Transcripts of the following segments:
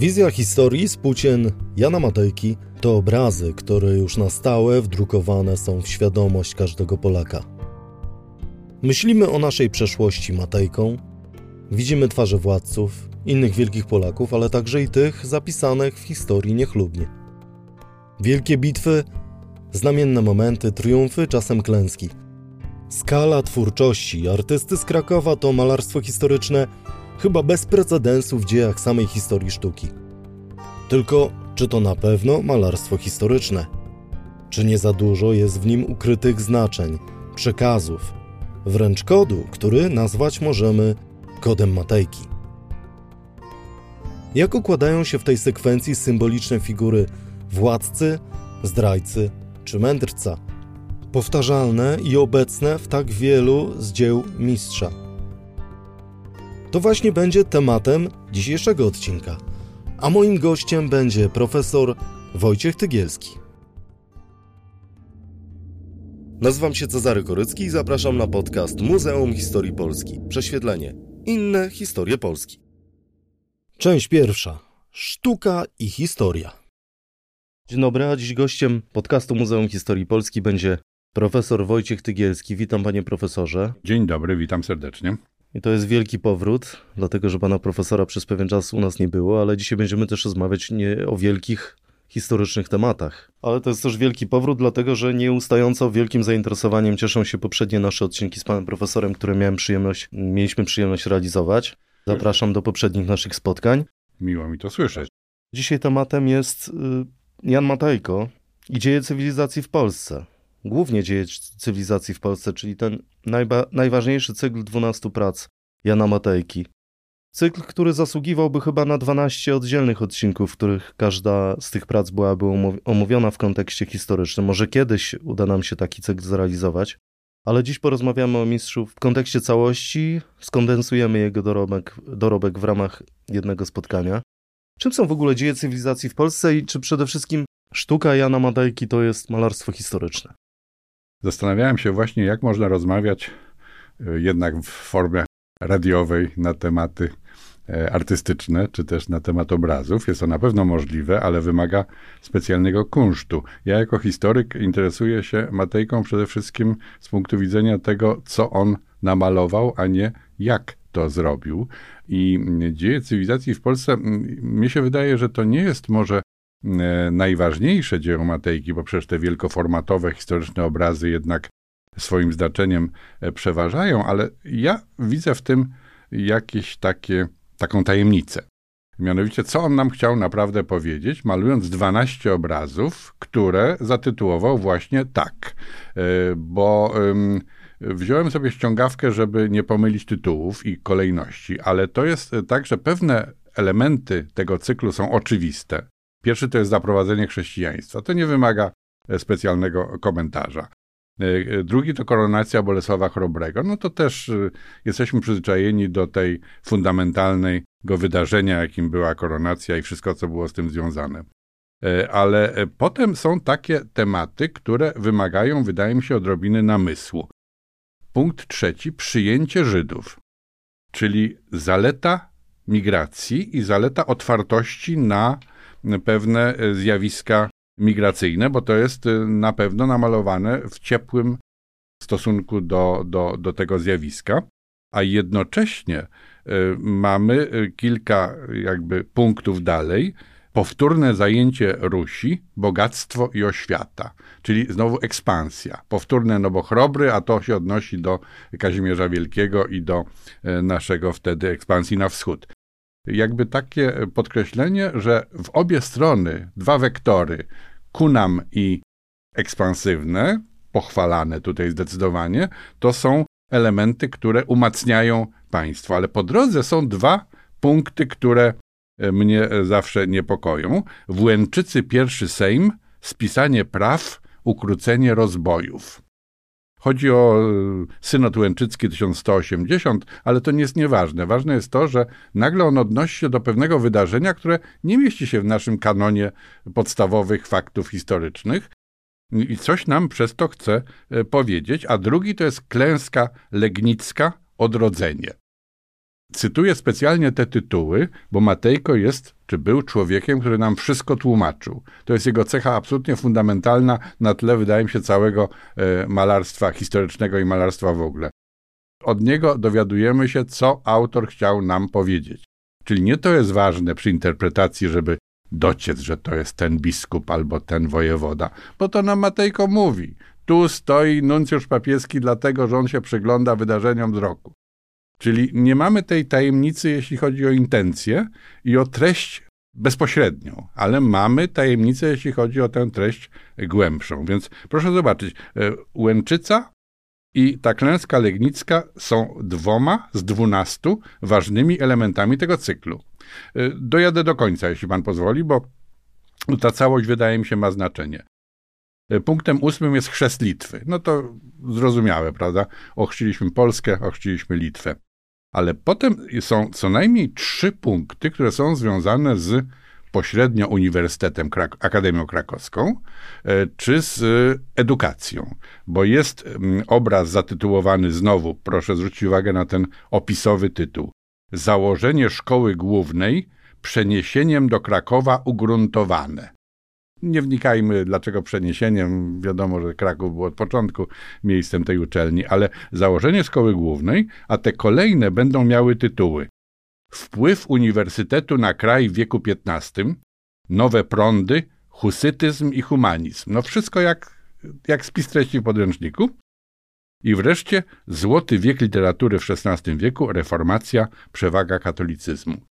Wizja historii z płócien Jana Matejki to obrazy, które już na stałe wdrukowane są w świadomość każdego Polaka. Myślimy o naszej przeszłości Matejką, widzimy twarze władców, innych wielkich Polaków, ale także i tych zapisanych w historii niechlubnie. Wielkie bitwy, znamienne momenty, triumfy, czasem klęski. Skala twórczości artysty z Krakowa to malarstwo historyczne chyba bez precedensu w dziejach samej historii sztuki. Tylko czy to na pewno malarstwo historyczne? Czy nie za dużo jest w nim ukrytych znaczeń, przekazów, wręcz kodu, który nazwać możemy kodem Matejki? Jak układają się w tej sekwencji symboliczne figury władcy, zdrajcy czy mędrca? Powtarzalne i obecne w tak wielu z dzieł mistrza. To właśnie będzie tematem dzisiejszego odcinka. A moim gościem będzie profesor Wojciech Tygielski. Nazywam się Cezary Korycki i zapraszam na podcast Muzeum Historii Polski. Prześwietlenie. Inne historie Polski. Część pierwsza. Sztuka i historia. Dzień dobry, a dziś gościem podcastu Muzeum Historii Polski będzie profesor Wojciech Tygielski. Witam panie profesorze. Dzień dobry, witam serdecznie. I to jest wielki powrót, dlatego że pana profesora przez pewien czas u nas nie było, ale dzisiaj będziemy też rozmawiać nie o wielkich historycznych tematach. Ale to jest też wielki powrót, dlatego że nieustająco wielkim zainteresowaniem cieszą się poprzednie nasze odcinki z panem profesorem, które miałem przyjemność, mieliśmy przyjemność realizować. Zapraszam do poprzednich naszych spotkań. Miło mi to słyszeć. Dzisiaj tematem jest y, Jan Matejko i dzieje cywilizacji w Polsce głównie dzieje cywilizacji w Polsce, czyli ten najważniejszy cykl 12 prac Jana Matejki. Cykl, który zasługiwałby chyba na 12 oddzielnych odcinków, w których każda z tych prac byłaby omówiona w kontekście historycznym. Może kiedyś uda nam się taki cykl zrealizować, ale dziś porozmawiamy o mistrzu w kontekście całości, skondensujemy jego dorobek, dorobek w ramach jednego spotkania. Czym są w ogóle dzieje cywilizacji w Polsce i czy przede wszystkim sztuka Jana Matejki to jest malarstwo historyczne? Zastanawiałem się właśnie, jak można rozmawiać e, jednak w formie radiowej na tematy e, artystyczne, czy też na temat obrazów. Jest to na pewno możliwe, ale wymaga specjalnego kunsztu. Ja jako historyk interesuję się Matejką przede wszystkim z punktu widzenia tego, co on namalował, a nie jak to zrobił. I dzieje cywilizacji w Polsce, mnie się wydaje, że to nie jest może najważniejsze dzieło Matejki, bo przecież te wielkoformatowe, historyczne obrazy jednak swoim znaczeniem e, przeważają, ale ja widzę w tym jakieś takie, taką tajemnicę. Mianowicie, co on nam chciał naprawdę powiedzieć, malując 12 obrazów, które zatytułował właśnie tak. E, bo wziąłem sobie ściągawkę, żeby nie pomylić tytułów i kolejności, ale to jest tak, że pewne elementy tego cyklu są oczywiste. Pierwszy to jest zaprowadzenie chrześcijaństwa. To nie wymaga e, specjalnego komentarza. E, e, drugi to koronacja Bolesława Chrobrego. No to też jesteśmy przyzwyczajeni do tej fundamentalnego wydarzenia, jakim była koronacja i wszystko, co było z tym związane. Ale potem są takie tematy, które wymagają, wydaje mi się, odrobiny namysłu. Punkt trzeci przyjęcie Żydów, czyli zaleta migracji i zaleta otwartości na pewne e, zjawiska migracyjne, bo to jest e, na pewno namalowane w ciepłym stosunku do, do, do tego zjawiska, a jednocześnie e, mamy kilka jakby punktów dalej, powtórne zajęcie Rusi, bogactwo i oświata, czyli znowu ekspansja. Powtórne, no bo chrobry, a to się odnosi do Kazimierza Wielkiego i do naszego wtedy ekspansji na wschód jakby takie podkreślenie, że w obie strony dwa wektory, kunam i ekspansywne, pochwalane tutaj zdecydowanie, to są elementy, które umacniają państwo. Ale po drodze są dwa punkty, które mnie zawsze niepokoją. W Łęczycy pierwszy Sejm, spisanie praw, ukrócenie rozbojów. Chodzi o synod łęczycki 1180, ale to nie jest nieważne. Ważne jest to, że nagle on odnosi się do pewnego wydarzenia, które nie mieści się w naszym kanonie podstawowych faktów historycznych. I coś nam przez to chce e, powiedzieć. A drugi to jest klęska legnicka, odrodzenie. Cytuję specjalnie te tytuły, bo Matejko jest, czy był człowiekiem, który nam wszystko tłumaczył. To jest jego cecha absolutnie fundamentalna na tle, wydaje mi się, całego e, malarstwa historycznego i malarstwa w ogóle. Od niego dowiadujemy się, co autor chciał nam powiedzieć. Czyli nie to jest ważne przy interpretacji, żeby dociec, że to jest ten biskup albo ten wojewoda, bo to nam Matejko mówi. Tu stoi nuncjusz papieski, dlatego że on się przygląda wydarzeniom z roku. Czyli nie mamy tej tajemnicy, jeśli chodzi o intencję i o treść bezpośrednią, ale mamy tajemnicę, jeśli chodzi o tę treść głębszą. Więc proszę zobaczyć, e, Łęczyca i ta klęska legnicka są dwoma z dwunastu ważnymi elementami tego cyklu. E, dojadę do końca, jeśli pan pozwoli, bo ta całość wydaje mi się ma znaczenie. E, punktem ósmym jest chrzest Litwy. No to zrozumiałe, prawda? Ochrzciliśmy Polskę, ochrzciliśmy Litwę. Ale potem są co najmniej trzy punkty, które są związane z pośrednio Uniwersytetem, Akademią Krakowską, e, czy z edukacją. Bo jest obraz zatytułowany znowu, proszę zwrócić uwagę na ten opisowy tytuł. Założenie szkoły głównej przeniesieniem do Krakowa ugruntowane. Nie wnikajmy, dlaczego przeniesieniem. Wiadomo, że Kraków był od początku miejscem tej uczelni, ale założenie szkoły głównej, a te kolejne będą miały tytuły. Wpływ uniwersytetu na kraj w wieku XV, nowe prądy, husytyzm i humanizm. No wszystko jak, jak spis treści w podręczniku. I wreszcie złoty wiek literatury w XVI wieku, reformacja, przewaga katolicyzmu.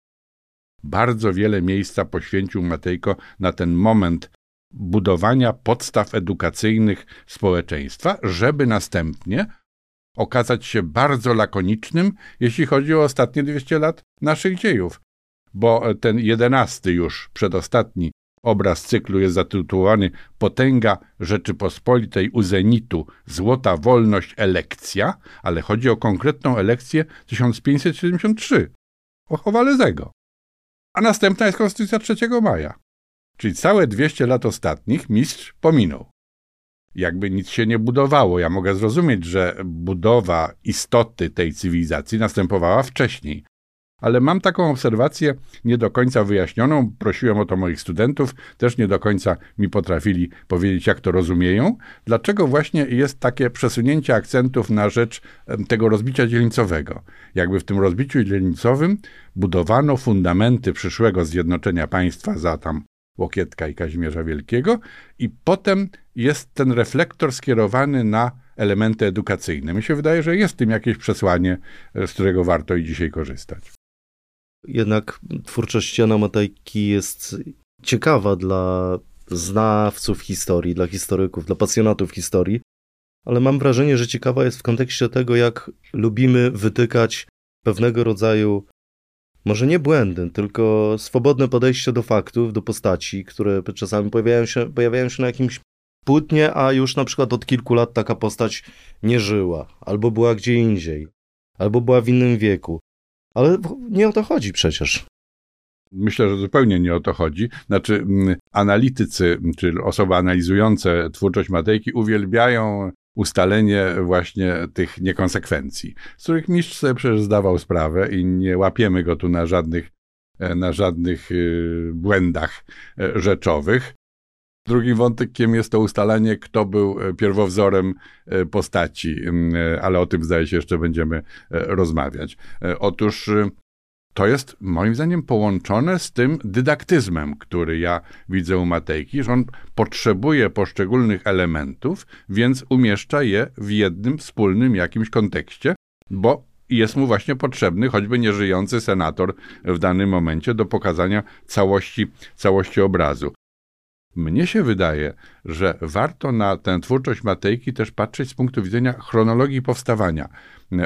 Bardzo wiele miejsca poświęcił Matejko na ten moment budowania podstaw edukacyjnych społeczeństwa, żeby następnie okazać się bardzo lakonicznym, jeśli chodzi o ostatnie 200 lat naszych dziejów. Bo ten jedenasty już, przedostatni obraz cyklu jest zatytułowany Potęga Rzeczypospolitej u zenitu, złota wolność elekcja, ale chodzi o konkretną elekcję 1573, o Chowalezego. A następna jest Konstytucja 3 maja. Czyli całe 200 lat ostatnich mistrz pominął. Jakby nic się nie budowało. Ja mogę zrozumieć, że budowa istoty tej cywilizacji następowała wcześniej, ale mam taką obserwację nie do końca wyjaśnioną. Prosiłem o to moich studentów, też nie do końca mi potrafili powiedzieć, jak to rozumieją. Dlaczego właśnie jest takie przesunięcie akcentów na rzecz tego rozbicia dzielnicowego? Jakby w tym rozbiciu dzielnicowym budowano fundamenty przyszłego zjednoczenia państwa za tam Łokietka i Kazimierza Wielkiego, i potem jest ten reflektor skierowany na elementy edukacyjne. Mi się wydaje, że jest w tym jakieś przesłanie, z którego warto i dzisiaj korzystać. Jednak twórczość Jana Matejki jest ciekawa dla znawców historii, dla historyków, dla pasjonatów historii, ale mam wrażenie, że ciekawa jest w kontekście tego, jak lubimy wytykać pewnego rodzaju może nie błędy, tylko swobodne podejście do faktów, do postaci, które czasami pojawiają się, pojawiają się na jakimś płótnie, a już na przykład od kilku lat taka postać nie żyła, albo była gdzie indziej, albo była w innym wieku. Ale nie o to chodzi przecież. Myślę, że zupełnie nie o to chodzi. Znaczy, analitycy, czyli osoby analizujące twórczość Matejki uwielbiają ustalenie właśnie tych niekonsekwencji, z których mistrz sobie przecież zdawał sprawę i nie łapiemy go tu na żadnych, e, na żadnych y, błędach e, rzeczowych. Drugim wątkiem jest to ustalenie, kto był e, pierwowzorem postaci, ale o tym zdaje się jeszcze będziemy rozmawiać. Otóż to jest moim zdaniem połączone z tym dydaktyzmem, który ja widzę u Matejki, że on potrzebuje poszczególnych elementów, więc umieszcza je w jednym wspólnym jakimś kontekście, bo jest mu właśnie potrzebny choćby nieżyjący senator w danym momencie do pokazania całości, całości obrazu. Mnie się wydaje, że warto na tę twórczość Matejki też patrzeć z punktu widzenia chronologii powstawania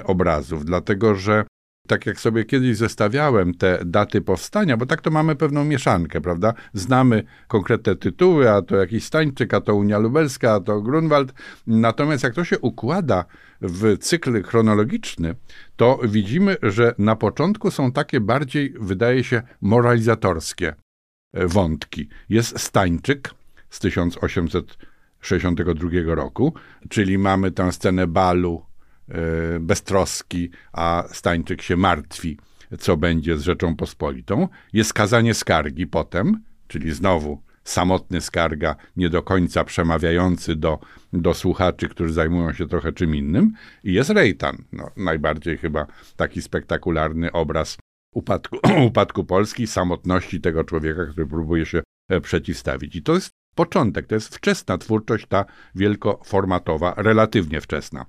obrazów, dlatego że tak jak sobie kiedyś zestawiałem te daty powstania, bo tak to mamy pewną mieszankę, prawda? Znamy konkretne tytuły, a to jakiś Stańczyk, a to Unia Lubelska, a to Grunwald. Natomiast jak to się układa w cykl chronologiczny, to widzimy, że na początku są takie bardziej, wydaje się, moralizatorskie e, wątki. Jest Stańczyk z 1862 roku, czyli mamy tę scenę balu E, beztroski, a Stańczyk się martwi co będzie z Rzeczą Pospolitą. Jest kazanie skargi potem, czyli znowu samotny skarga, nie do końca przemawiający do, do słuchaczy, którzy zajmują się trochę czym innym. I jest Rejtan, no, najbardziej chyba taki spektakularny obraz upadku, upadku Polski, samotności tego człowieka, który próbuje się e, przeciwstawić. I to jest początek, to jest wczesna twórczość, ta wielkoformatowa, relatywnie wczesna.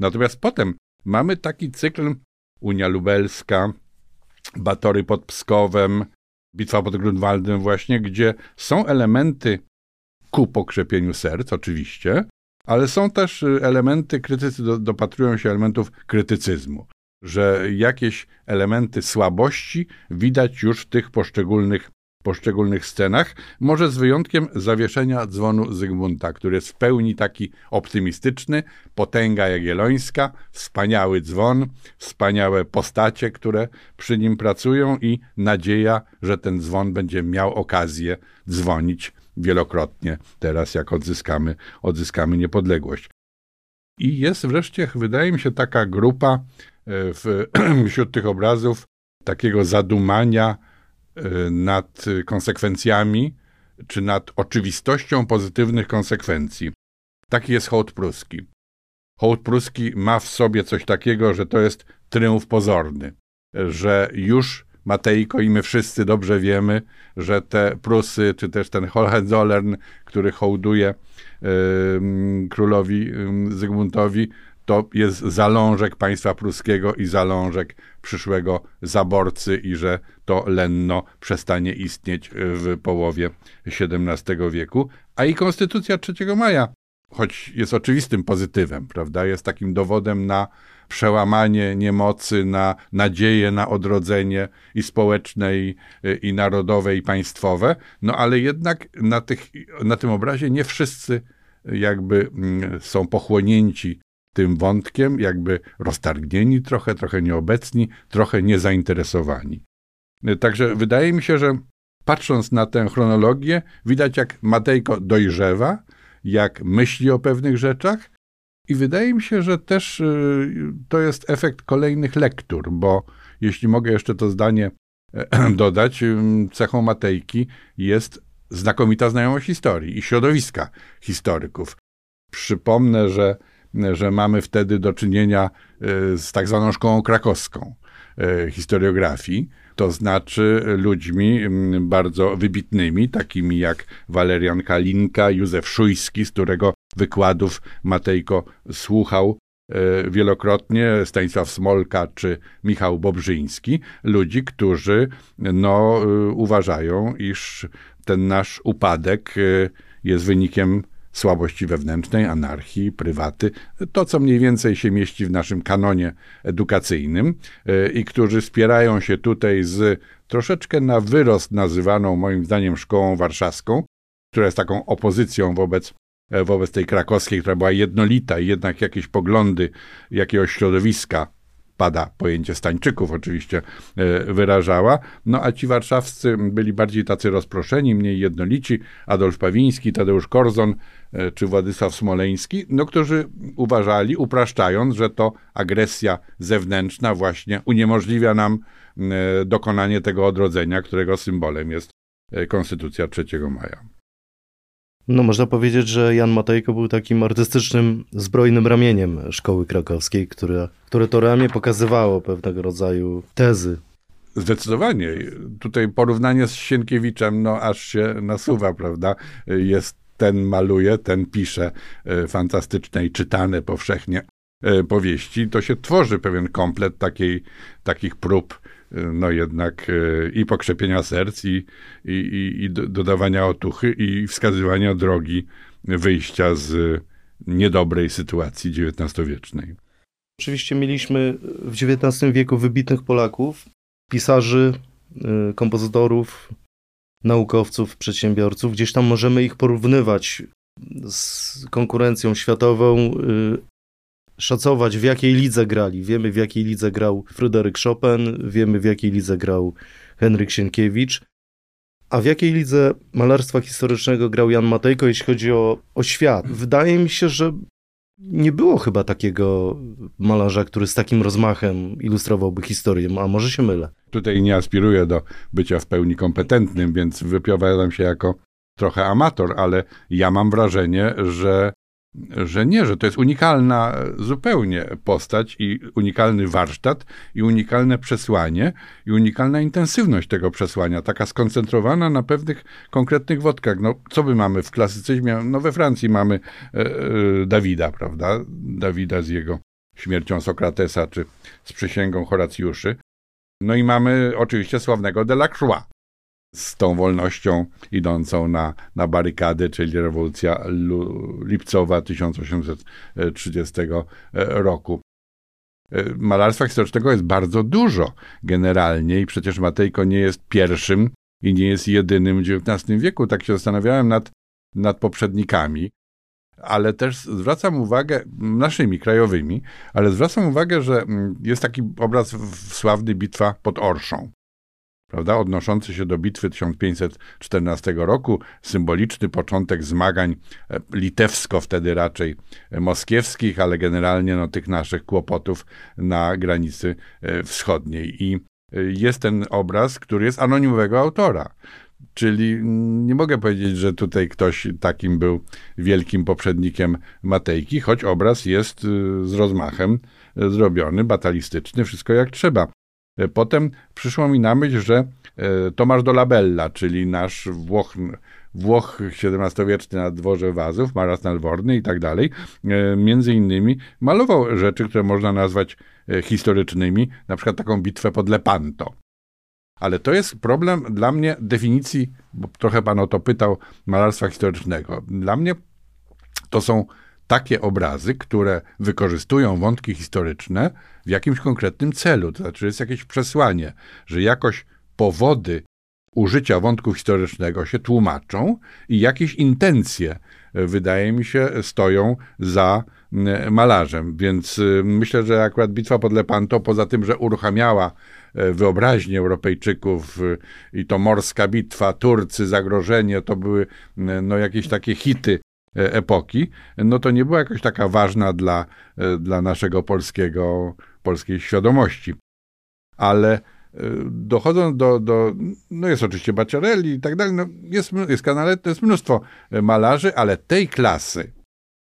Natomiast potem mamy taki cykl Unia Lubelska, Batory pod Pskowem, Bitwa pod Grunwaldem właśnie, gdzie są elementy ku pokrzepieniu serc, oczywiście, ale są też y, elementy, krytycy do, dopatrują się elementów krytycyzmu, że jakieś elementy słabości widać już w tych poszczególnych poszczególnych scenach, może z wyjątkiem zawieszenia dzwonu Zygmunta, który jest w pełni taki optymistyczny, potęga jagiellońska, wspaniały dzwon, wspaniałe postacie, które przy nim pracują i nadzieja, że ten dzwon będzie miał okazję dzwonić wielokrotnie teraz, jak odzyskamy, odzyskamy niepodległość. I jest wreszcie, wydaje mi się, taka grupa w, wśród tych obrazów takiego zadumania, Y, nad konsekwencjami, czy nad oczywistością pozytywnych konsekwencji. Taki jest hołd pruski. Hołd pruski ma w sobie coś takiego, że to jest tryumf pozorny, że już Matejko i my wszyscy dobrze wiemy, że te Prusy, czy też ten Hohenzollern, który hołduje yy, królowi yy, Zygmuntowi, to jest zalążek państwa pruskiego i zalążek przyszłego zaborcy i że to Lenno przestanie istnieć w połowie XVII wieku. A i Konstytucja 3 maja, choć jest oczywistym pozytywem, prawda, jest takim dowodem na przełamanie niemocy, na nadzieję na odrodzenie i społeczne, i, i narodowe, i państwowe, no ale jednak na, tych, na tym obrazie nie wszyscy jakby mm, są pochłonięci tym wątkiem, jakby roztargnieni trochę, trochę nieobecni, trochę niezainteresowani. Także wydaje mi się, że patrząc na tę chronologię, widać jak Matejko dojrzewa, jak myśli o pewnych rzeczach i wydaje mi się, że też y, to jest efekt kolejnych lektur, bo jeśli mogę jeszcze to zdanie e, dodać, y, cechą Matejki jest znakomita znajomość historii i środowiska historyków. Przypomnę, że że mamy wtedy do czynienia e, z tak zwaną szkołą krakowską e, historiografii, to znaczy ludźmi bardzo wybitnymi, takimi jak Walerian Kalinka, Józef Szujski, z którego wykładów Matejko słuchał e, wielokrotnie, Stanisław Smolka czy Michał Bobrzyński, ludzi, którzy no, uważają, iż ten nasz upadek jest wynikiem słabości wewnętrznej, anarchii, prywaty, to co mniej więcej się mieści w naszym kanonie edukacyjnym e, i którzy spierają się tutaj z troszeczkę na wyrost nazywaną moim zdaniem szkołą warszawską, która jest taką opozycją wobec e, wobec tej krakowskiej, która była jednolita i jednak jakieś poglądy jakiegoś środowiska pada pojęcie Stańczyków oczywiście e, wyrażała, no a ci warszawscy byli bardziej tacy rozproszeni, mniej jednolici, Adolf Pawiński, Tadeusz Korzon e, czy Władysław Smoleński, no którzy uważali, upraszczając, że to agresja zewnętrzna właśnie uniemożliwia nam e, dokonanie tego odrodzenia, którego symbolem jest Konstytucja 3 maja. No można powiedzieć, że Jan Matejko był takim artystycznym, zbrojnym ramieniem szkoły krakowskiej, które, które to ramię pokazywało pewnego rodzaju tezy. Zdecydowanie. Tutaj porównanie z Sienkiewiczem, no aż się nasuwa, prawda? Jest ten maluje, ten pisze e, fantastyczne i czytane powszechnie e, powieści. To się tworzy pewien komplet takiej, takich prób no jednak e, i pokrzepienia serc, i, i, i dodawania otuchy, i wskazywania drogi wyjścia z niedobrej sytuacji XIX-wiecznej. Oczywiście mieliśmy w XIX wieku wybitnych Polaków, pisarzy, e, kompozytorów, naukowców, przedsiębiorców. Gdzieś tam możemy ich porównywać z konkurencją światową, szacować, w jakiej lidze grali. Wiemy, w jakiej lidze grał Fryderyk Chopin, wiemy, w jakiej lidze grał Henryk Sienkiewicz. A w jakiej lidze malarstwa historycznego grał Jan Matejko, jeśli chodzi o, o świat? Wydaje mi się, że Nie było chyba takiego malarza, który z takim rozmachem ilustrowałby historię, a może się mylę. Tutaj nie aspiruję do bycia w pełni kompetentnym, więc wypowiadam się jako trochę amator, ale ja mam wrażenie, że że nie, że to jest unikalna zupełnie postać i unikalny warsztat i unikalne przesłanie i unikalna intensywność tego przesłania, taka skoncentrowana na pewnych konkretnych wodkach. No, co my mamy w klasycyzmie? No we Francji mamy e, e, Dawida, prawda? Dawida z jego śmiercią Sokratesa, czy z przysięgą Horacjuszy. No i mamy oczywiście sławnego Delacroix, z tą wolnością idącą na, na barykady, czyli rewolucja lipcowa 1830 roku. E, malarstwa historycznego jest bardzo dużo generalnie i przecież Matejko nie jest pierwszym i nie jest jedynym w XIX wieku. Tak się zastanawiałem nad, nad poprzednikami, ale też zwracam uwagę, naszymi krajowymi, ale zwracam uwagę, że mm, jest taki obraz sławny Bitwa pod Orszą prawda, odnoszący się do bitwy 1514 roku, symboliczny początek zmagań e, litewsko wtedy raczej e, moskiewskich, ale generalnie no, tych naszych kłopotów na granicy e, wschodniej. I jest ten obraz, który jest anonimowego autora. Czyli mm, nie mogę powiedzieć, że tutaj ktoś takim był wielkim poprzednikiem Matejki, choć obraz jest z rozmachem zrobiony, batalistyczny, wszystko jak trzeba. E, potem przyszło mi na myśl, że e, Tomasz Dolabella, czyli nasz Włoch, Włoch XVII-wieczny na dworze Wazów, Maras Nalworny i tak dalej, e, między innymi malował rzeczy, które można nazwać historycznymi, na przykład taką bitwę pod Lepanto. Ale to jest problem dla mnie definicji, bo trochę pan o to pytał, malarstwa historycznego. Dla mnie to są takie obrazy, które wykorzystują wątki historyczne w jakimś konkretnym celu. To znaczy, jest jakieś przesłanie, że jakoś powody użycia wątku historycznego się tłumaczą i jakieś intencje, e, wydaje mi się, stoją za malarzem. Więc y, myślę, że akurat bitwa pod Lepanto, poza tym, że uruchamiała e, wyobraźnię Europejczyków y, i to morska bitwa, Turcy, zagrożenie, to były no, jakieś takie hity epoki, no to nie była jakoś taka ważna dla, e, dla naszego polskiego, polskiej świadomości. Ale e, dochodząc do, do, no jest oczywiście Bacciarelli i tak dalej, no jest, jest Canaletto, jest mnóstwo malarzy, ale tej klasy,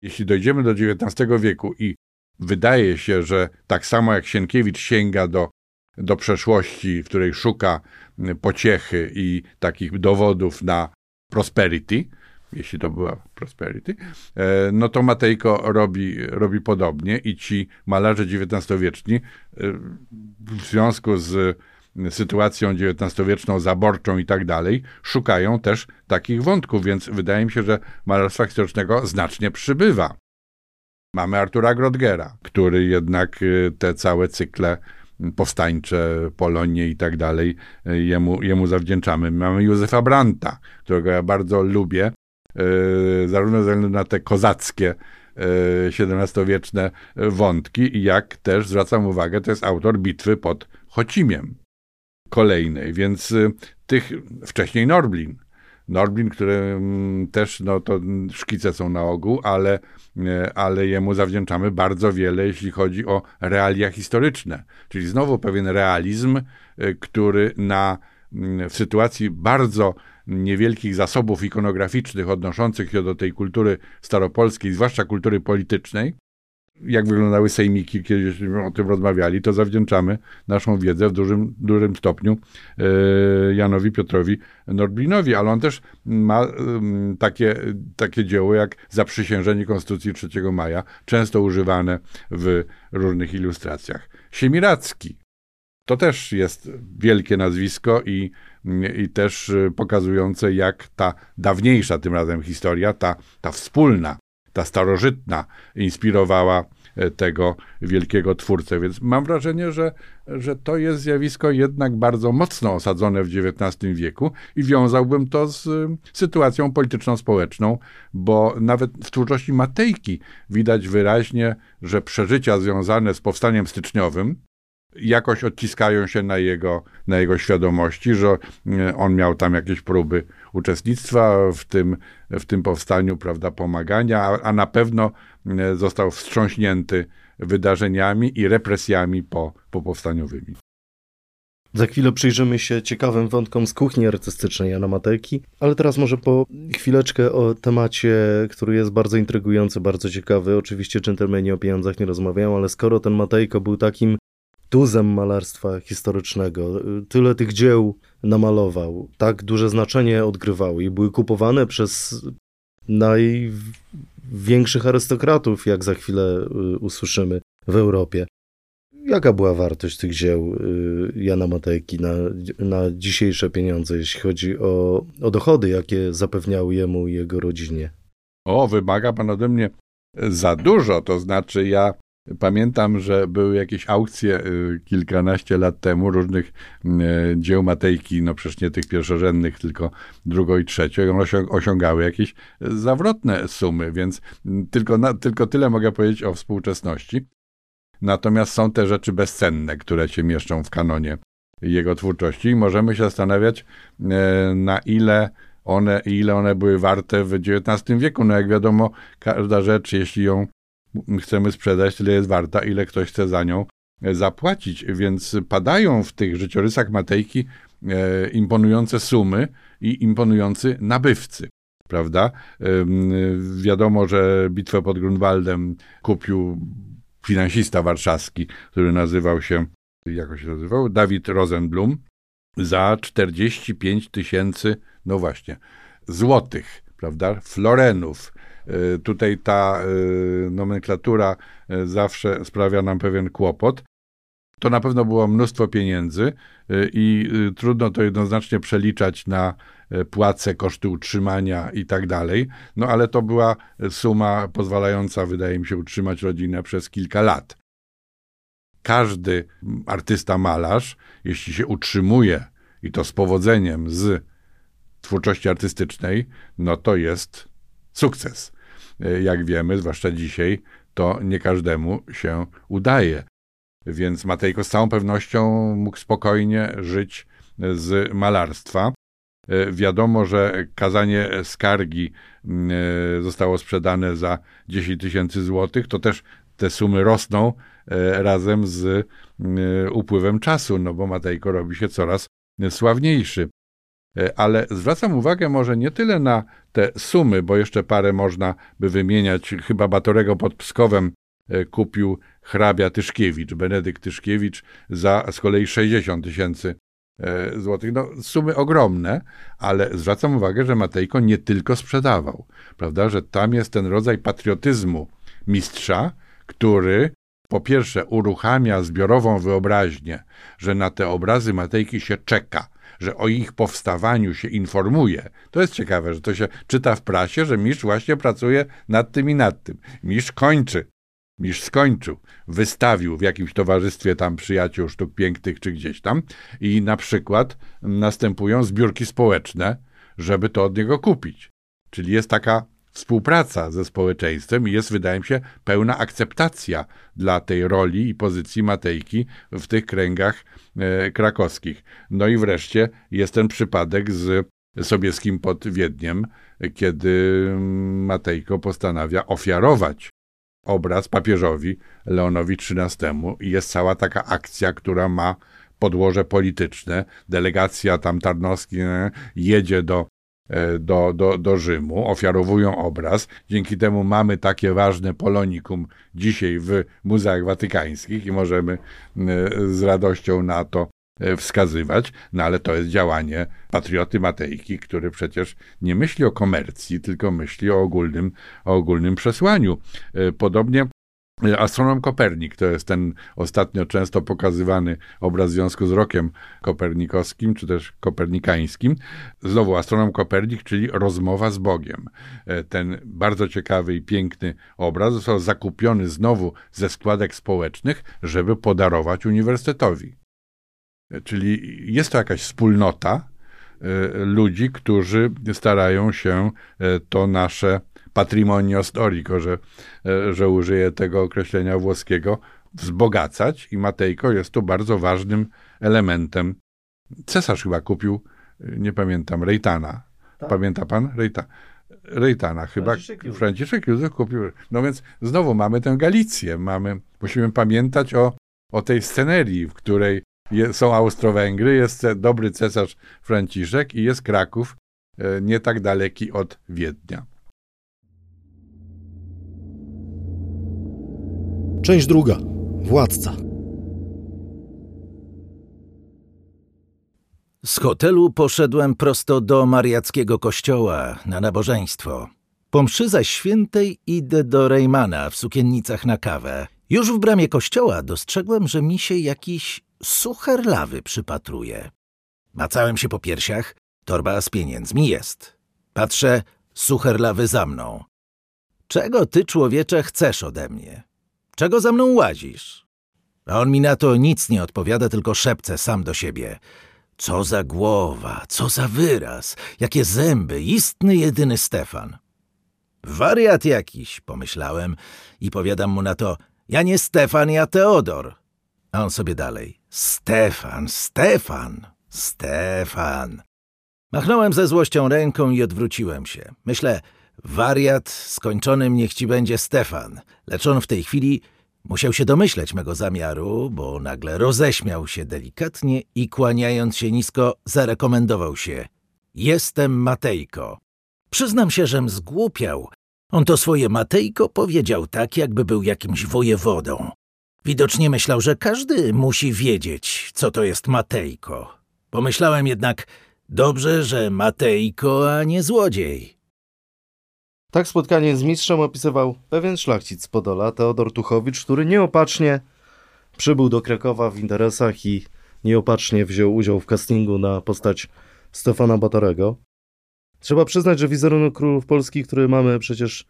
jeśli dojdziemy do XIX wieku i wydaje się, że tak samo jak Sienkiewicz sięga do, do przeszłości, w której szuka pociechy i takich dowodów na prosperity, jeśli to była Prosperity, e, no to Matejko robi, robi podobnie i ci malarze XIX-wieczni e, w związku z sytuacją XIX-wieczną, zaborczą i tak dalej, szukają też takich wątków, więc wydaje mi się, że malarstwa historycznego znacznie przybywa. Mamy Artura Grodgera, który jednak e, te całe cykle powstańcze, Polonie i tak dalej, jemu, jemu zawdzięczamy. Mamy Józefa Branta, którego ja bardzo lubię, zarówno ze względu na te kozackie XVII-wieczne e, wątki, jak też zwracam uwagę, to jest autor bitwy pod Chocimiem kolejnej, więc e, tych wcześniej Norblin. Norblin, który mm, też, no to szkice są na ogół, ale, ale jemu zawdzięczamy bardzo wiele, jeśli chodzi o realia historyczne. Czyli znowu pewien realizm, który na, mm, w sytuacji bardzo niewielkich zasobów ikonograficznych odnoszących się do tej kultury staropolskiej, zwłaszcza kultury politycznej, jak wyglądały sejmiki, kiedyśmy o tym rozmawiali, to zawdzięczamy naszą wiedzę w dużym, dużym stopniu e, Janowi Piotrowi Norblinowi, ale on też ma takie, takie dzieło jak Zaprzysiężenie Konstytucji 3 maja, często używane w różnych ilustracjach. Siemiracki, to też jest wielkie nazwisko i i też y, pokazujące, jak ta dawniejsza tym razem historia, ta, ta wspólna, ta starożytna inspirowała e, tego wielkiego twórcę. Więc mam wrażenie, że, że to jest zjawisko jednak bardzo mocno osadzone w XIX wieku i wiązałbym to z y, sytuacją polityczno-społeczną, bo nawet w twórczości Matejki widać wyraźnie, że przeżycia związane z powstaniem styczniowym jakoś odciskają się na jego, na jego świadomości, że e, on miał tam jakieś próby uczestnictwa w tym, w tym powstaniu, prawda, pomagania, a, a na pewno e, został wstrząśnięty wydarzeniami i represjami po, po powstaniowymi. Za chwilę przyjrzymy się ciekawym wątkom z kuchni artystycznej Jana Matejki, ale teraz może po chwileczkę o temacie, który jest bardzo intrygujący, bardzo ciekawy. Oczywiście dżentelmeni o pieniądzach nie rozmawiają, ale skoro ten Matejko był takim tuzem malarstwa historycznego, tyle tych dzieł namalował, tak duże znaczenie odgrywały i były kupowane przez największych arystokratów, jak za chwilę y, usłyszymy w Europie. Jaka była wartość tych dzieł y, Jana Matejki na, na dzisiejsze pieniądze, jeśli chodzi o, o dochody, jakie zapewniały jemu i jego rodzinie? O, wymaga pan ode mnie za dużo. To znaczy, ja pamiętam, że były jakieś aukcje y, kilkanaście lat temu różnych y, dzieł Matejki, no przecież nie tych pierwszorzędnych, tylko drugo i trzecie. One osiągały jakieś zawrotne sumy, więc tylko, na, tylko tyle mogę powiedzieć o współczesności. Natomiast są te rzeczy bezcenne, które się mieszczą w kanonie jego twórczości i możemy się zastanawiać, e, na ile one, ile one były warte w XIX wieku. No jak wiadomo, każda rzecz, jeśli ją chcemy sprzedać, tyle jest warta, ile ktoś chce za nią e, zapłacić. Więc padają w tych życiorysach Matejki e, imponujące sumy i imponujący nabywcy. Prawda? Wiadomo, że bitwę pod Grunwaldem kupił finansista warszawski, który nazywał się, jak się nazywał? Dawid Rosenblum, za 45 tysięcy, no właśnie, złotych, prawda? Florenów. E, tutaj ta e, nomenklatura e, zawsze sprawia nam pewien kłopot. To na pewno było mnóstwo pieniędzy i trudno to jednoznacznie przeliczać na płace, koszty utrzymania i tak dalej. No ale to była suma pozwalająca, wydaje mi się, utrzymać rodzinę przez kilka lat. Każdy artysta malarz, jeśli się utrzymuje i to z powodzeniem z twórczości artystycznej, no to jest sukces. E, jak wiemy, zwłaszcza dzisiaj, to nie każdemu się udaje. Więc Matejko z całą pewnością mógł spokojnie żyć z malarstwa. E, wiadomo, że kazanie skargi e, zostało sprzedane za 10 tysięcy złotych, to też te sumy rosną e, razem z upływem czasu, no bo Matejko robi się coraz sławniejszy. Ale zwracam uwagę może nie tyle na te sumy, bo jeszcze parę można by wymieniać. Chyba Batorego pod Pskowem kupił hrabia Tyszkiewicz, Benedykt Tyszkiewicz za z kolei 60 tysięcy E, złotych. No, sumy ogromne, ale zwracam uwagę, że Matejko nie tylko sprzedawał, prawda, że tam jest ten rodzaj patriotyzmu mistrza, który po pierwsze uruchamia zbiorową wyobraźnię, że na te obrazy Matejki się czeka, że o ich powstawaniu się informuje. To jest ciekawe, że to się czyta w prasie, że mistrz właśnie pracuje nad tym i nad tym. Mistrz kończy niż skończył. Wystawił w jakimś towarzystwie tam przyjaciół sztuk pięknych czy gdzieś tam i na przykład następują zbiórki społeczne, żeby to od niego kupić. Czyli jest taka współpraca ze społeczeństwem i jest, wydaje mi się, pełna akceptacja dla tej roli i pozycji Matejki w tych kręgach e, krakowskich. No i wreszcie jest ten przypadek z Sobieskim pod Wiedniem, kiedy Matejko postanawia ofiarować obraz papieżowi Leonowi XIII i jest cała taka akcja, która ma podłoże polityczne. Delegacja tam Tarnowski jedzie do, do, do, do Rzymu, ofiarowują obraz. Dzięki temu mamy takie ważne polonikum dzisiaj w muzeach watykańskich i możemy z radością na to E, wskazywać, no ale to jest działanie patrioty Matejki, który przecież nie myśli o komercji, tylko myśli o ogólnym, o ogólnym przesłaniu. E, podobnie e, Astronom Kopernik to jest ten ostatnio często pokazywany obraz w związku z rokiem kopernikowskim, czy też kopernikańskim. Znowu astronom Kopernik, czyli rozmowa z Bogiem. Ten bardzo ciekawy i piękny obraz został zakupiony znowu ze składek społecznych, żeby podarować uniwersytetowi. Czyli jest to jakaś wspólnota e, ludzi, którzy starają się e, to nasze patrimonio storico, że, e, że użyję tego określenia włoskiego, wzbogacać i Matejko jest tu bardzo ważnym elementem. Cesarz chyba kupił, nie pamiętam, Rejtana. Tak. Pamięta pan? Rejta, Rejtana chyba. Franciszek Józef. Franciszek Józef kupił. No więc znowu mamy tę Galicję. Mamy, musimy pamiętać o, o tej scenerii, w której je, są Austro-Węgry, jest dobry cesarz Franciszek i jest Kraków, e, nie tak daleki od Wiednia. Część druga. Władca. Z hotelu poszedłem prosto do mariackiego kościoła na nabożeństwo. Po mszy zaś świętej idę do Rejmana w sukiennicach na kawę. Już w bramie kościoła dostrzegłem, że mi się jakiś sucher lawy przypatruje. Macałem się po piersiach, torba z pieniędzmi jest. Patrzę, sucher lawy za mną. Czego ty, człowiecze, chcesz ode mnie? Czego za mną łazisz? A on mi na to nic nie odpowiada, tylko szepce sam do siebie. Co za głowa, co za wyraz, jakie zęby, istny jedyny Stefan. Wariat jakiś, pomyślałem i powiadam mu na to, ja nie Stefan, ja Teodor. A on sobie dalej, Stefan, Stefan, Stefan. Machnąłem ze złością ręką i odwróciłem się. Myślę, wariat, skończonym niech ci będzie Stefan, lecz on w tej chwili Musiał się domyśleć mego zamiaru, bo nagle roześmiał się delikatnie i kłaniając się nisko, zarekomendował się. Jestem Matejko. Przyznam się, żem zgłupiał. On to swoje Matejko powiedział tak, jakby był jakimś wojewodą. Widocznie myślał, że każdy musi wiedzieć, co to jest Matejko. Pomyślałem jednak, dobrze, że Matejko, a nie złodziej. Tak spotkanie z mistrzem opisywał pewien szlachcic z Podola, Teodor Tuchowicz, który nieopatrznie przybył do Krakowa w interesach i nieopatrznie wziął udział w castingu na postać Stefana Batorego. Trzeba przyznać, że wizerunek królów polskich, który mamy przecież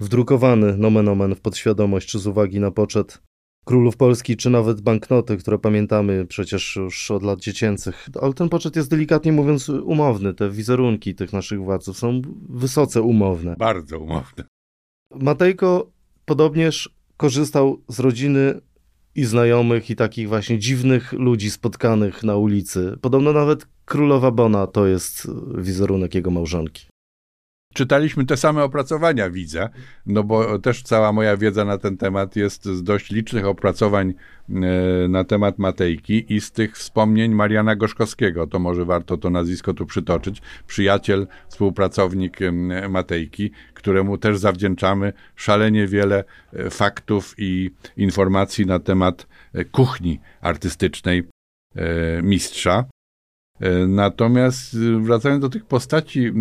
wdrukowany nomen omen w podświadomość, z uwagi na poczet królów Polski, czy nawet banknoty, które pamiętamy przecież już od lat dziecięcych. Ale ten poczet jest delikatnie mówiąc umowny. Te wizerunki tych naszych władców są wysoce umowne. Bardzo umowne. Matejko podobnież korzystał z rodziny i znajomych i takich właśnie dziwnych ludzi spotkanych na ulicy. Podobno nawet królowa Bona to jest wizerunek jego małżonki czytaliśmy te same opracowania, widzę, no bo też cała moja wiedza na ten temat jest z dość licznych opracowań e, na temat Matejki i z tych wspomnień Mariana Gorzkowskiego. To może warto to nazwisko tu przytoczyć. Przyjaciel, współpracownik Matejki, któremu też zawdzięczamy szalenie wiele e, faktów i informacji na temat e, kuchni artystycznej mistrza. E, natomiast y, wracając do tych postaci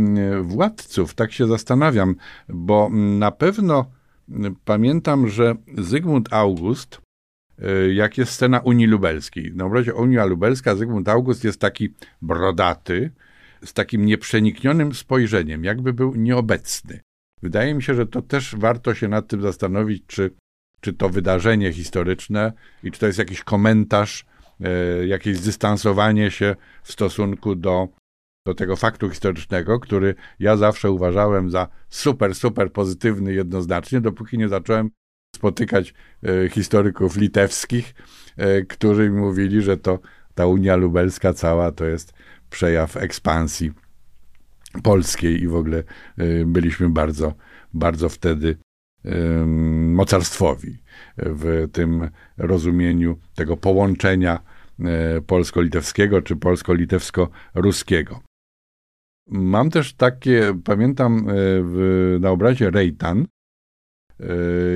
władców, tak się zastanawiam, bo na pewno pamiętam, że Zygmunt August, e, jak jest scena Unii Lubelskiej. Na obrazie Unia Lubelska Zygmunt August jest taki brodaty, z takim nieprzeniknionym spojrzeniem, jakby był nieobecny. Wydaje mi się, że to też warto się nad tym zastanowić, czy, czy to wydarzenie historyczne i czy to jest jakiś komentarz jakieś zdystansowanie się w stosunku do, do tego faktu historycznego, który ja zawsze uważałem za super, super pozytywny jednoznacznie, dopóki nie zacząłem spotykać e, historyków litewskich, e, którzy mi mówili, że to ta Unia Lubelska cała to jest przejaw ekspansji polskiej i w ogóle byliśmy bardzo, bardzo wtedy mocarstwowi w tym rozumieniu tego połączenia e, polsko-litewskiego czy polsko-litewsko-ruskiego. Mam też takie, pamiętam e, w, na obrazie Rejtan e,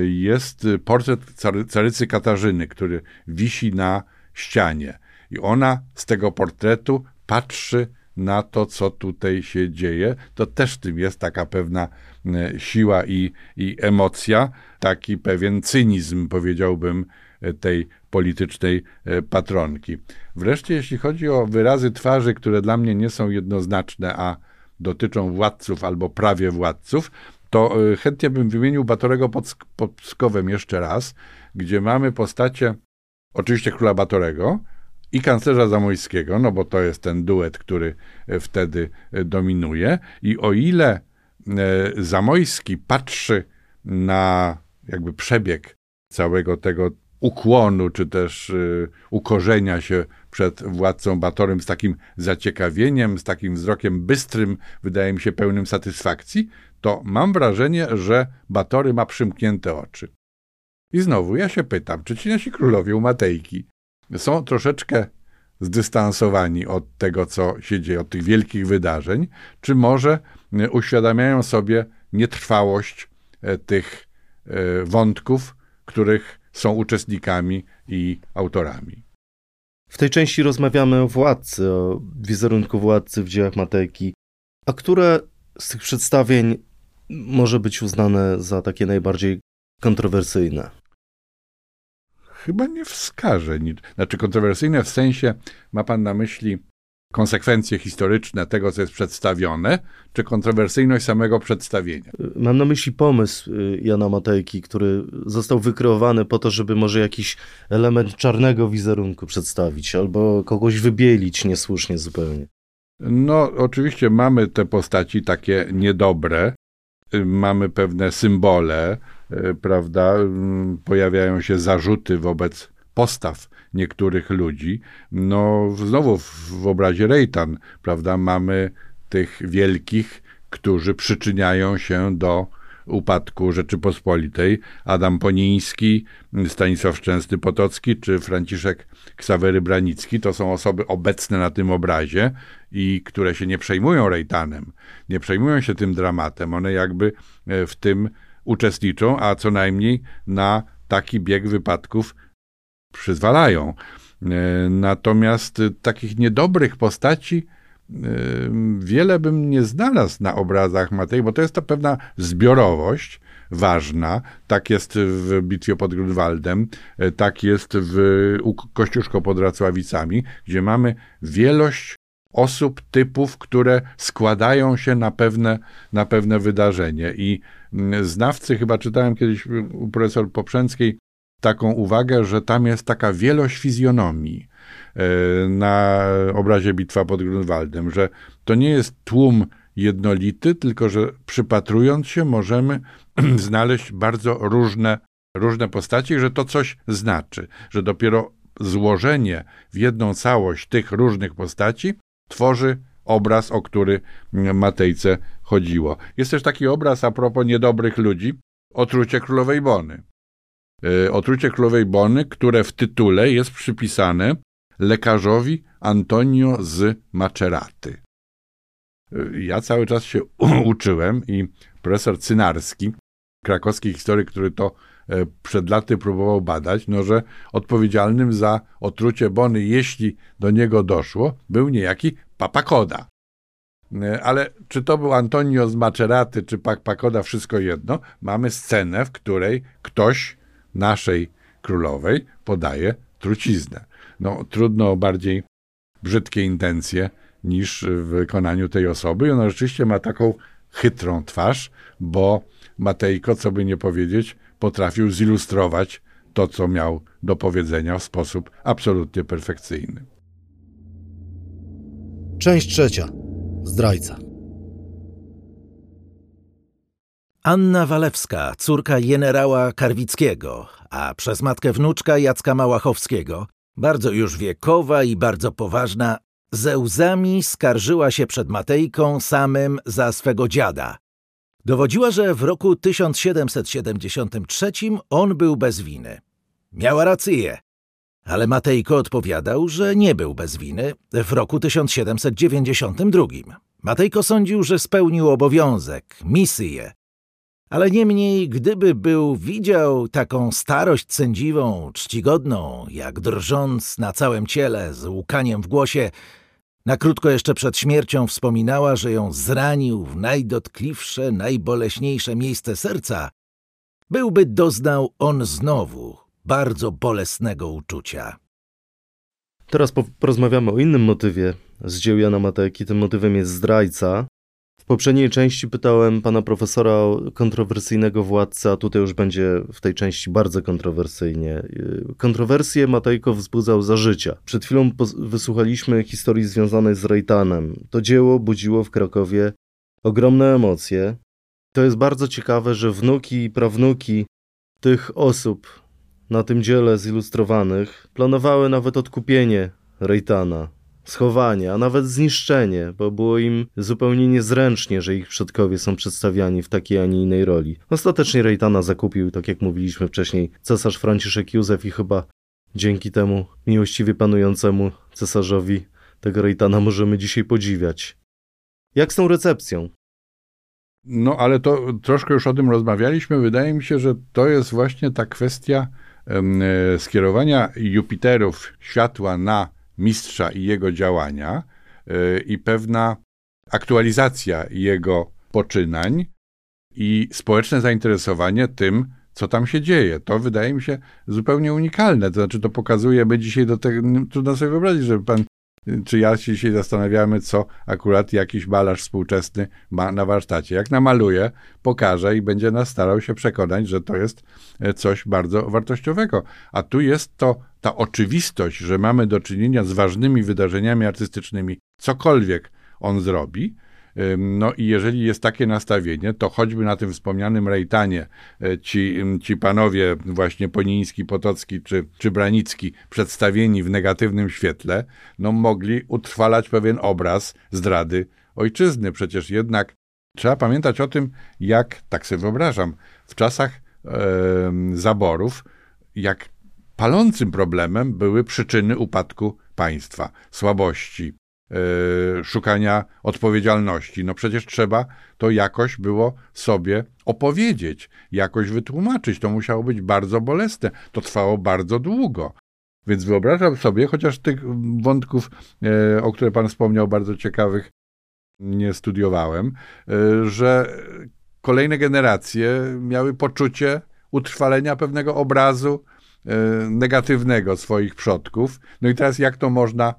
jest portret carycy Katarzyny, który wisi na ścianie. I ona z tego portretu patrzy na to, co tutaj się dzieje. To też w tym jest taka pewna siła i, i emocja, taki pewien cynizm, powiedziałbym, e, tej politycznej e, patronki. Wreszcie, jeśli chodzi o wyrazy twarzy, które dla mnie nie są jednoznaczne, a dotyczą władców albo prawie władców, to chętnie bym wymienił Batorego pod, pod Pskowem jeszcze raz, gdzie mamy postacie oczywiście króla Batorego, i kanclerza Zamojskiego, no bo to jest ten duet, który e, wtedy e, dominuje. I o ile e, Zamojski patrzy na jakby przebieg całego tego ukłonu, czy też y, ukorzenia się przed władcą Batorym z takim zaciekawieniem, z takim wzrokiem bystrym, wydaje mi się pełnym satysfakcji, to mam wrażenie, że Batory ma przymknięte oczy. I znowu ja się pytam, czy ci nasi królowie u Matejki są troszeczkę zdystansowani od tego, co się dzieje, od tych wielkich wydarzeń, czy może y, uświadamiają sobie nietrwałość e, tych e, wątków, których są uczestnikami i autorami. W tej części rozmawiamy o władcy, o wizerunku władcy w dziełach Matejki. A które z tych przedstawień może być uznane za takie najbardziej kontrowersyjne? Chyba nie wskażę. Znaczy kontrowersyjne w sensie, ma pan na myśli konsekwencje historyczne tego, co jest przedstawione, czy kontrowersyjność samego przedstawienia? Mam na myśli pomysł y, Jana Matejki, który został wykreowany po to, żeby może jakiś element czarnego wizerunku przedstawić, albo kogoś wybielić niesłusznie zupełnie. No, oczywiście mamy te postaci takie niedobre, y, mamy pewne symbole, prawda? Pojawiają się zarzuty wobec postaw niektórych ludzi. No, znowu w, w obrazie Rejtan, prawda, mamy tych wielkich, którzy przyczyniają się do upadku Rzeczypospolitej. Adam Poniński, Stanisław Szczęsny-Potocki czy Franciszek Ksawery Branicki to są osoby obecne na tym obrazie i które się nie przejmują Rejtanem, nie przejmują się tym dramatem. One jakby e, w tym uczestniczą, a co najmniej na taki bieg wypadków przyzwalają. E, natomiast takich niedobrych postaci e, wiele bym nie znalazł na obrazach Matei, bo to jest to pewna zbiorowość ważna. Tak jest w bitwie pod Grunwaldem, e, tak jest w Kościuszko pod Racławicami, gdzie mamy wielość osób, typów, które składają się na pewne, na pewne wydarzenie. I znawcy, chyba czytałem kiedyś u profesor Poprzęckiej, taką uwagę, że tam jest taka wielość fizjonomii e, na obrazie Bitwa pod Grunwaldem, że to nie jest tłum jednolity, tylko że przypatrując się możemy znaleźć bardzo różne, różne postacie, że to coś znaczy, że dopiero złożenie w jedną całość tych różnych postaci tworzy obraz, o który Matejce chodziło. Jest też taki obraz a propos niedobrych ludzi, otrucie królowej Bony. E, otrucie królowej Bony, które w tytule jest przypisane lekarzowi Antonio z Maceraty. E, ja cały czas się uczyłem i profesor Cynarski, krakowski historyk, który to przed laty próbował badać, no że odpowiedzialnym za otrucie Bony, jeśli do niego doszło, był niejaki Papakoda. Ale czy to był Antonio z Maceraty, czy Papakoda, wszystko jedno, mamy scenę, w której ktoś naszej królowej podaje truciznę. No, trudno o bardziej brzydkie intencje niż w wykonaniu tej osoby. I ona rzeczywiście ma taką chytrą twarz, bo Matejko, co by nie powiedzieć, potrafił zilustrować to, co miał do powiedzenia w sposób absolutnie perfekcyjny. Część trzecia. Zdrajca. Anna Walewska, córka generała Karwickiego, a przez matkę wnuczka Jacka Małachowskiego, bardzo już wiekowa i bardzo poważna, ze łzami skarżyła się przed Matejką samym za swego dziada. Dowodziła, że w roku 1773 on był bez winy. Miała rację, ale Matejko odpowiadał, że nie był bez winy w roku 1792. Matejko sądził, że spełnił obowiązek, misję, ale niemniej, gdyby był widział taką starość sędziwą, czcigodną, jak drżąc na całym ciele, z łkaniem w głosie, na krótko jeszcze przed śmiercią wspominała, że ją zranił w najdotkliwsze, najboleśniejsze miejsce serca, byłby doznał on znowu bardzo bolesnego uczucia. Teraz porozmawiamy o innym motywie z dzieł Jana Matejki. Tym motywem jest zdrajca, poprzedniej części pytałem pana profesora o kontrowersyjnego władcę, a tutaj już będzie w tej części bardzo kontrowersyjnie. Kontrowersje Matejko wzbudzał za życia. Przed chwilą wysłuchaliśmy historii związanej z Rejtanem. To dzieło budziło w Krakowie ogromne emocje. To jest bardzo ciekawe, że wnuki i prawnuki tych osób na tym dziele zilustrowanych planowały nawet odkupienie Rejtana, schowanie, a nawet zniszczenie, bo było im zupełnie niezręcznie, że ich przodkowie są przedstawiani w takiej, a nie innej roli. Ostatecznie Rejtana zakupił, tak jak mówiliśmy wcześniej, cesarz Franciszek Józef i chyba dzięki temu miłościwie panującemu cesarzowi tego Rejtana możemy dzisiaj podziwiać. Jak z tą recepcją? No, ale to troszkę już o tym rozmawialiśmy. Wydaje mi się, że to jest właśnie ta kwestia e, skierowania Jupiterów światła na mistrza i jego działania e, i pewna aktualizacja jego poczynań i społeczne zainteresowanie tym, co tam się dzieje. To wydaje mi się zupełnie unikalne. To znaczy, to pokazuje, my dzisiaj do tego, trudno sobie wyobrazić, że pan czy ja się dzisiaj zastanawiamy, co akurat jakiś malarz współczesny ma na warsztacie. Jak namaluje, pokaże i będzie nas starał się przekonać, że to jest e, coś bardzo wartościowego. A tu jest to ta oczywistość, że mamy do czynienia z ważnymi wydarzeniami artystycznymi, cokolwiek on zrobi, no i jeżeli jest takie nastawienie, to choćby na tym wspomnianym Rejtanie e, ci, ci panowie właśnie Poniński, Potocki czy, czy Branicki przedstawieni w negatywnym świetle, no mogli utrwalać pewien obraz zdrady ojczyzny. Przecież jednak trzeba pamiętać o tym, jak, tak sobie wyobrażam, w czasach e, zaborów, jak palącym problemem były przyczyny upadku państwa, słabości, szukania odpowiedzialności. No przecież trzeba to jakoś było sobie opowiedzieć, jakoś wytłumaczyć. To musiało być bardzo bolesne. To trwało bardzo długo. Więc wyobrażam sobie, chociaż tych wątków, e, o które Pan wspomniał, bardzo ciekawych, nie studiowałem, e, że kolejne generacje miały poczucie utrwalenia pewnego obrazu negatywnego swoich przodków. No i teraz jak to można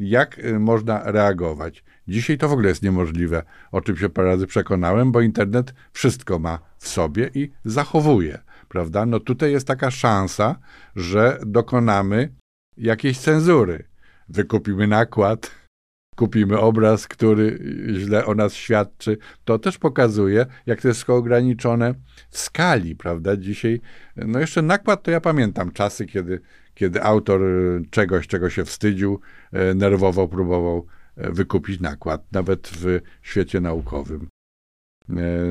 jak y, można reagować. Dzisiaj to w ogóle jest niemożliwe, o czym się parę razy przekonałem, bo internet wszystko ma w sobie i zachowuje, prawda? No tutaj jest taka szansa, że dokonamy jakiejś cenzury. Wykupimy nakład, kupimy obraz, który źle o nas świadczy. To też pokazuje, jak to jest ograniczone w skali, prawda? Dzisiaj, no jeszcze nakład to ja pamiętam czasy, kiedy kiedy autor e, czegoś, czego się wstydził, e, nerwowo próbował e, wykupić nakład, nawet w świecie naukowym.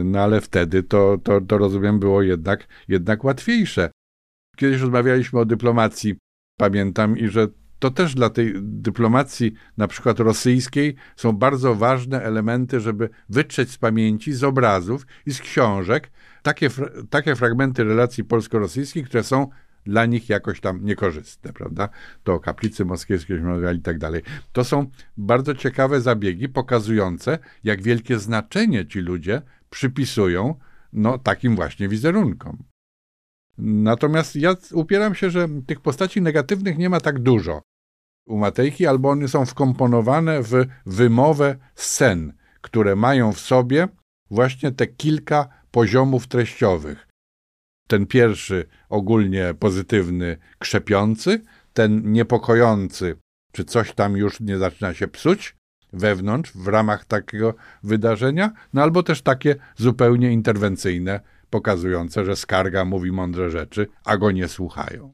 No ale wtedy to, to, to rozumiem było jednak, jednak łatwiejsze. Kiedyś rozmawialiśmy o dyplomacji, pamiętam, i że to też dla tej dyplomacji, na przykład rosyjskiej, są bardzo ważne elementy, żeby wytrzeć z pamięci, z obrazów i z książek takie, takie fragmenty relacji polsko-rosyjskich, które są dla nich jakoś tam niekorzystne, prawda? To kaplicy moskiewskie i tak dalej. To są bardzo ciekawe zabiegi pokazujące, jak wielkie znaczenie ci ludzie przypisują no, takim właśnie wizerunkom. Natomiast ja upieram się, że tych postaci negatywnych nie ma tak dużo u Matejki, albo one są wkomponowane w wymowę scen, które mają w sobie właśnie te kilka poziomów treściowych ten pierwszy ogólnie pozytywny, krzepiący, ten niepokojący, czy coś tam już nie zaczyna się psuć wewnątrz, w ramach takiego wydarzenia, no albo też takie zupełnie interwencyjne, pokazujące, że skarga mówi mądre rzeczy, a go nie słuchają.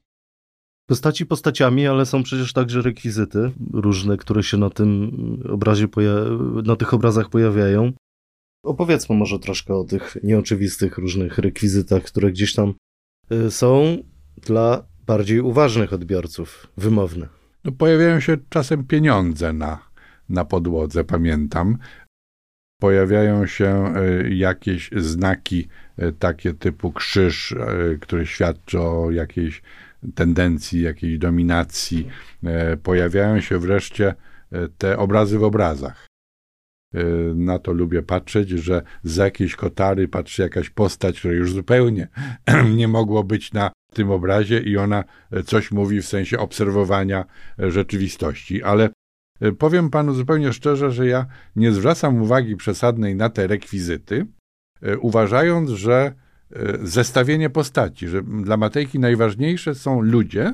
Postaci postaciami, ale są przecież także rekwizyty różne, które się na tym obrazie, na tych obrazach pojawiają. Opowiedzmy może troszkę o tych nieoczywistych różnych rekwizytach, które gdzieś tam y, są dla bardziej uważnych odbiorców, wymowne. No, pojawiają się czasem pieniądze na, na podłodze, pamiętam. Pojawiają się y, jakieś znaki y, takie typu krzyż, który świadczy o jakiejś tendencji, jakiejś dominacji. Pojawiają się wreszcie te obrazy w obrazach. Y, na to lubię patrzeć, że z jakiejś kotary patrzy jakaś postać, która już zupełnie nie mogło być na tym obrazie i ona coś mówi w sensie obserwowania rzeczywistości. Ale powiem panu zupełnie szczerze, że ja nie zwracam uwagi przesadnej na te rekwizyty, uważając, że zestawienie postaci, że dla Matejki najważniejsze są ludzie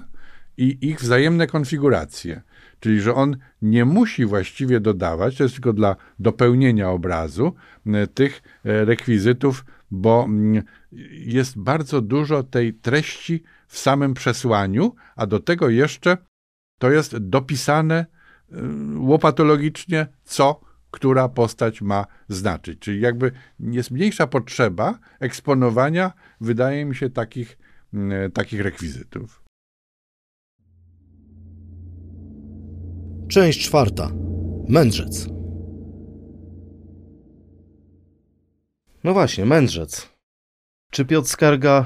i ich wzajemne konfiguracje. Czyli, że on nie musi właściwie dodawać, to jest tylko dla dopełnienia obrazu e, tych e, rekwizytów, bo mm, jest bardzo dużo tej treści w samym przesłaniu, a do tego jeszcze to jest dopisane łopatologicznie, co która postać ma znaczyć. Czyli jakby jest mniejsza potrzeba eksponowania, wydaje mi się, takich, mm, takich rekwizytów. Część czwarta. Mędrzec. No właśnie, mędrzec. Czy Piotr Skarga,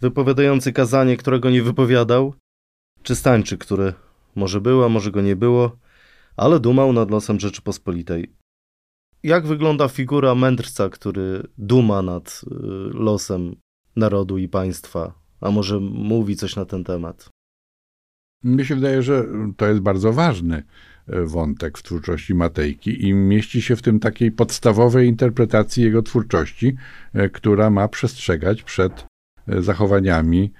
wypowiadający kazanie, którego nie wypowiadał? Czy Stańczyk, który może było, może go nie było, ale dumał nad losem Rzeczypospolitej? Jak wygląda figura mędrca, który duma nad y, losem narodu i państwa? A może mówi coś na ten temat? Mi się wydaje, że to jest bardzo ważny e, wątek w twórczości Matejki i mieści się w tym takiej podstawowej interpretacji jego twórczości, e, która ma przestrzegać przed zachowaniami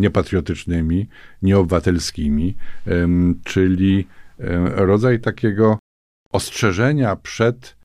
niepatriotycznymi, nieobywatelskimi, czyli rodzaj takiego ostrzeżenia przed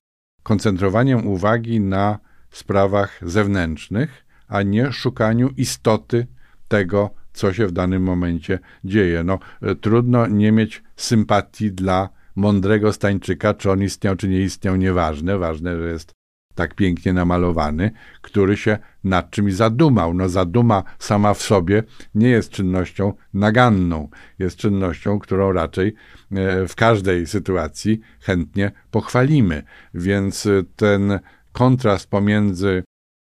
koncentrowaniem uwagi na sprawach zewnętrznych, a nie szukaniu istoty tego, co się w danym momencie dzieje. No, e, trudno nie mieć sympatii dla mądrego Stańczyka, czy on istniał, czy nie istniał, nieważne. Ważne, że jest tak pięknie namalowany, który się nad czymś zadumał. No zaduma sama w sobie nie jest czynnością naganną, jest czynnością, którą raczej e, w każdej sytuacji chętnie pochwalimy. Więc e, ten kontrast pomiędzy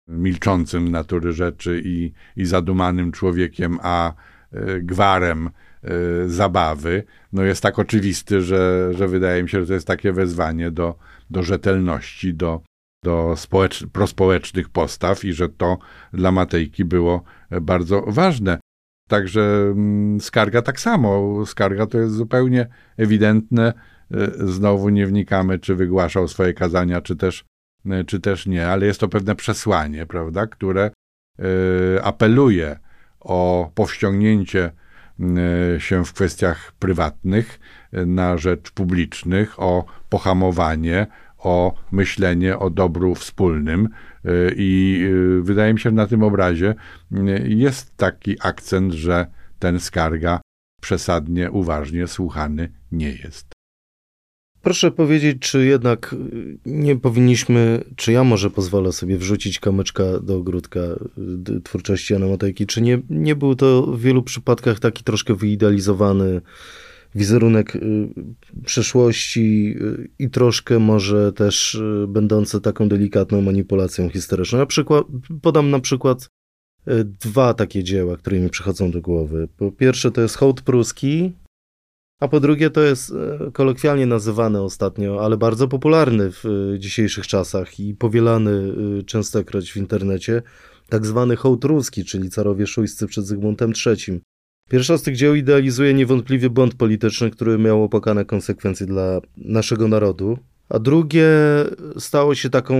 milczącym natury rzeczy i, i zadumanym człowiekiem, a e, gwarem zabawy, no jest tak oczywisty, że, że wydaje mi się, że to jest takie wezwanie do, do rzetelności, do, do społecz- prospołecznych postaw i że to dla Matejki było bardzo ważne. Także mm, skarga tak samo. Skarga to jest zupełnie ewidentne. E, znowu nie wnikamy, czy wygłaszał swoje kazania, czy też, e, czy też nie, ale jest to pewne przesłanie, prawda, które e, apeluje o powściągnięcie się w kwestiach prywatnych na rzecz publicznych, o pohamowanie, o myślenie o dobru wspólnym. Y, I y, wydaje mi się, że na tym obrazie y, jest taki akcent, że ten skarga przesadnie uważnie słuchany nie jest. Proszę powiedzieć, czy jednak nie powinniśmy, czy ja może pozwolę sobie wrzucić kamyczka do ogródka twórczości Jana Matejki, czy nie, nie był to w wielu przypadkach taki troszkę wyidealizowany wizerunek y, przeszłości y, i troszkę może też y, będące taką delikatną manipulacją historyczną. Na przykład, podam na przykład dwa takie dzieła, które mi przychodzą do głowy. Po pierwsze to jest hołd pruski, a po drugie to jest kolokwialnie nazywany ostatnio, ale bardzo popularny w dzisiejszych czasach i powielany częstokroć w internecie, tak zwany hołd ruski, czyli carowie szujscy przed Zygmuntem III. Pierwsza z tych dzieł idealizuje niewątpliwie błąd polityczny, który miał opłakane konsekwencje dla naszego narodu. A drugie stało się taką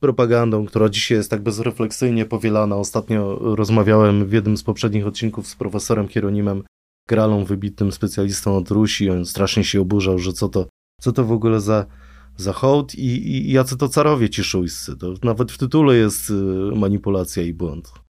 propagandą, która dzisiaj jest tak bezrefleksyjnie powielana. Ostatnio rozmawiałem w jednym z poprzednich odcinków z profesorem Hieronimem Gralą, wybitnym specjalistą od Rusi. On strasznie się oburzał, że co to, co to w ogóle za, za hołd i, i jacy to carowie ci szujscy. To nawet w tytule jest y, manipulacja i błąd.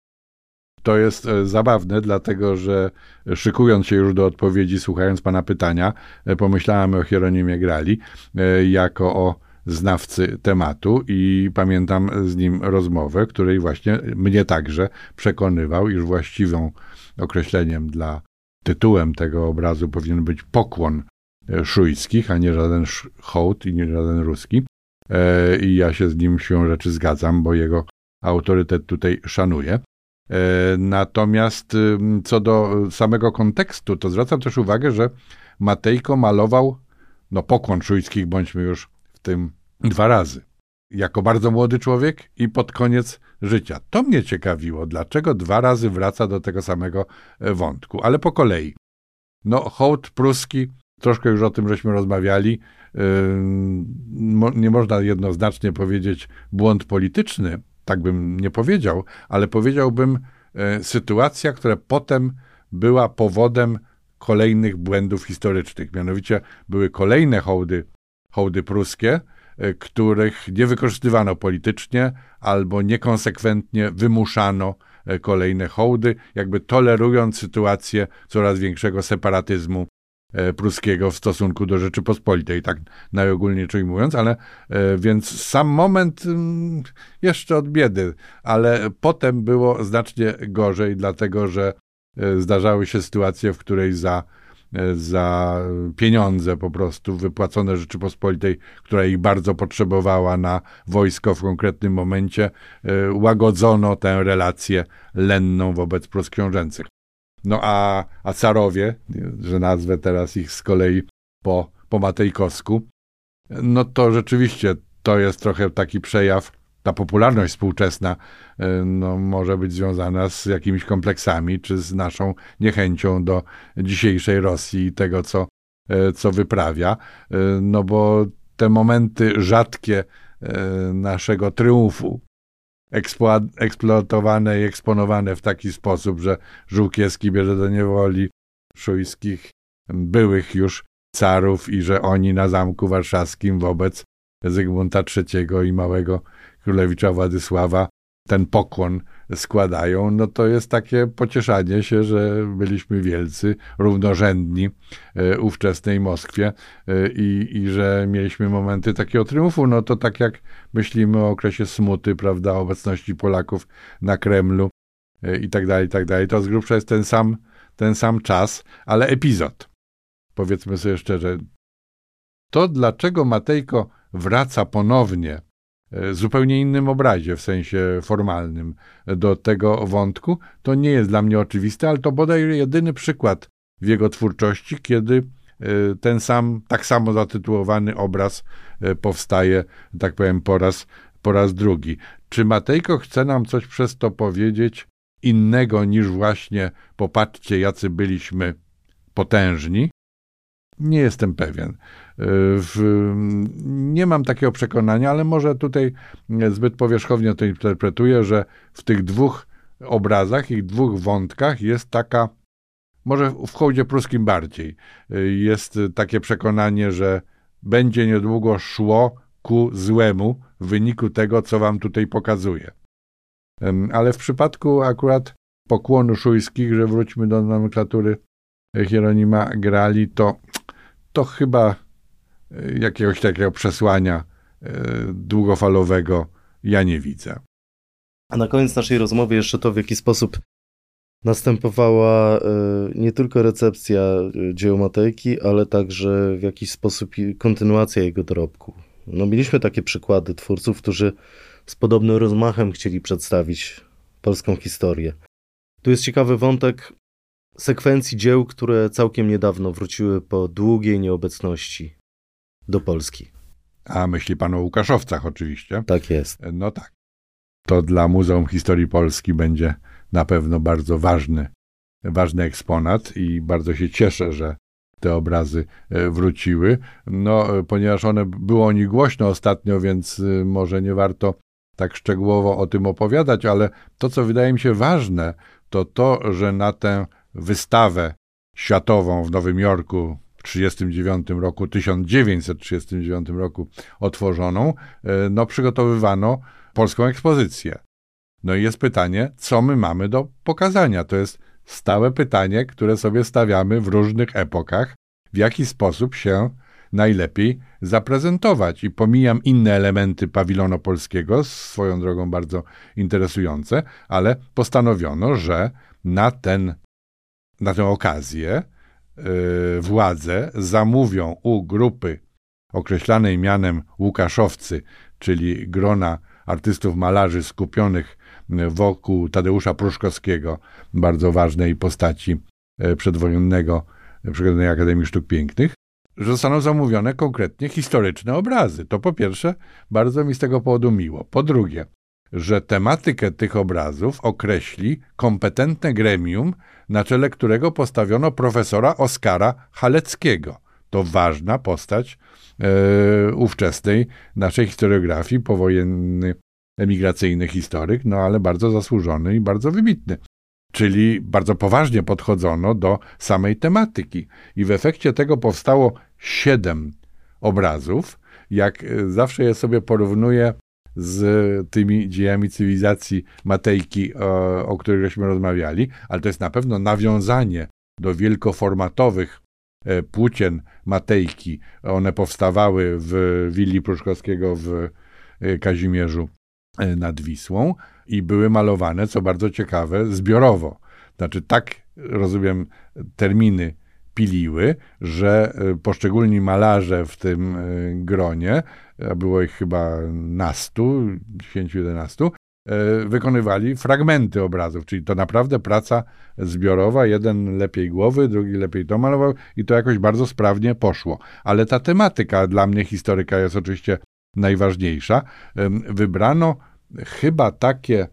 To jest e, zabawne, dlatego że szykując się już do odpowiedzi, słuchając pana pytania, e, pomyślałem o Hieronimie Grali e, jako o znawcy tematu i pamiętam z nim rozmowę, której właśnie mnie także przekonywał, iż właściwą określeniem dla tytułem tego obrazu powinien być pokłon szujskich, a nie żaden hołd i nie żaden ruski. I ja się z nim się rzeczy zgadzam, bo jego autorytet tutaj szanuję. E, natomiast co do samego kontekstu, to zwracam też uwagę, że Matejko malował no, pokłon szujskich, bądźmy już w tym dwa razy. Jako bardzo młody człowiek i pod koniec życia. To mnie ciekawiło, dlaczego dwa razy wraca do tego samego e, wątku, ale po kolei. No, hołd pruski, troszkę już o tym żeśmy rozmawiali, nie można jednoznacznie powiedzieć błąd polityczny, tak bym nie powiedział, ale powiedziałbym e, sytuacja, która potem była powodem kolejnych błędów historycznych. Mianowicie były kolejne hołdy, hołdy pruskie, e, których nie wykorzystywano politycznie albo niekonsekwentnie wymuszano kolejne hołdy, jakby tolerując sytuację coraz większego separatyzmu E, pruskiego w stosunku do Rzeczypospolitej, tak najogólniej ujmując, ale e, więc sam moment mm, jeszcze od biedy, ale potem było znacznie gorzej, dlatego że e, zdarzały się sytuacje, w której za, za pieniądze po prostu wypłacone Rzeczypospolitej, która ich bardzo potrzebowała na wojsko w konkretnym momencie, łagodzono tę relację lenną wobec Prus książęcych. No a, a carowie, że nazwę teraz ich z kolei po, po Matejkowsku, no to rzeczywiście to jest trochę taki przejaw, ta popularność współczesna e, no, może być związana z jakimiś kompleksami, czy z naszą niechęcią do dzisiejszej Rosji i tego, co, e, co wyprawia, e, no bo te momenty rzadkie naszego triumfu, eksploatowane i eksponowane w taki sposób, że Żółkiewski bierze do niewoli szujskich byłych już carów i że oni na Zamku Warszawskim wobec Zygmunta III i małego królewicza Władysława ten pokłon składają, no to jest takie pocieszanie się, że byliśmy wielcy, równorzędni e, ówczesnej Moskwie e, i, i że mieliśmy momenty takiego triumfu. No to tak jak myślimy o okresie smuty, prawda, obecności Polaków na Kremlu e, i tak dalej, i tak dalej. To z grubsza jest ten sam, ten sam czas, ale epizod. Powiedzmy sobie szczerze, to dlaczego Matejko wraca ponownie zupełnie innym obrazie, w sensie formalnym, do tego wątku. To nie jest dla mnie oczywiste, ale to bodaj jedyny przykład w jego twórczości, kiedy e, ten sam, tak samo zatytułowany obraz e, powstaje, tak powiem, po raz, po raz drugi. Czy Matejko chce nam coś przez to powiedzieć innego niż właśnie popatrzcie, jacy byliśmy potężni? Nie jestem pewien. W, nie mam takiego przekonania, ale może tutaj zbyt powierzchownie to interpretuję, że w tych dwóch obrazach i dwóch wątkach jest taka, może w hołdzie pruskim bardziej, jest takie przekonanie, że będzie niedługo szło ku złemu w wyniku tego, co wam tutaj pokazuję. Ale w przypadku akurat pokłonu szujskich, że wróćmy do nomenklatury Hieronima Grali, to to chyba jakiegoś takiego przesłania e, długofalowego ja nie widzę. A na koniec naszej rozmowy jeszcze to, w jaki sposób następowała e, nie tylko recepcja dzieł Matejki, ale także w jakiś sposób kontynuacja jego dorobku. No, mieliśmy takie przykłady twórców, którzy z podobnym rozmachem chcieli przedstawić polską historię. Tu jest ciekawy wątek sekwencji dzieł, które całkiem niedawno wróciły po długiej nieobecności do Polski. A myśli pan o Łukaszowcach oczywiście. Tak jest. No tak. To dla Muzeum Historii Polski będzie na pewno bardzo ważny, ważny eksponat i bardzo się cieszę, że te obrazy e, wróciły. No, ponieważ one było o nich głośno ostatnio, więc e, może nie warto tak szczegółowo o tym opowiadać, ale to, co wydaje mi się ważne, to to, że na tę wystawę światową w Nowym Jorku 1939 roku, 1939 roku otworzoną, e, no przygotowywano polską ekspozycję. No i jest pytanie, co my mamy do pokazania? To jest stałe pytanie, które sobie stawiamy w różnych epokach, w jaki sposób się najlepiej zaprezentować. I pomijam inne elementy pawilonu polskiego, swoją drogą bardzo interesujące, ale postanowiono, że na ten na tę okazję władze zamówią u grupy określanej mianem Łukaszowcy, czyli grona artystów malarzy skupionych wokół Tadeusza Pruszkowskiego, bardzo ważnej postaci yy, przedwojennego, przedwojennej Akademii Sztuk Pięknych, że zostaną zamówione konkretnie historyczne obrazy. To po pierwsze, bardzo mi z tego powodu miło. Po drugie, że tematykę tych obrazów określi kompetentne gremium, na czele którego postawiono profesora Oskara Haleckiego. To ważna postać e, ówczesnej naszej historiografii, powojenny emigracyjny historyk, no ale bardzo zasłużony i bardzo wybitny. Czyli bardzo poważnie podchodzono do samej tematyki. I w efekcie tego powstało siedem obrazów. Jak zawsze je sobie porównuję z tymi dziejami cywilizacji Matejki, o, o których żeśmy rozmawiali, ale to jest na pewno nawiązanie do wielkoformatowych e, płócien Matejki. One powstawały w willi Pruszkowskiego w e, Kazimierzu e, nad Wisłą i były malowane, co bardzo ciekawe, zbiorowo. Znaczy, tak rozumiem, terminy piliły, że poszczególni malarze w tym gronie, a było ich chyba nastu, 10-11, E, wykonywali fragmenty obrazów, czyli to naprawdę praca zbiorowa, jeden lepiej głowy, drugi lepiej to malował i to jakoś bardzo sprawnie poszło. Ale ta tematyka dla mnie historyka jest oczywiście najważniejsza. Wybrano chyba takie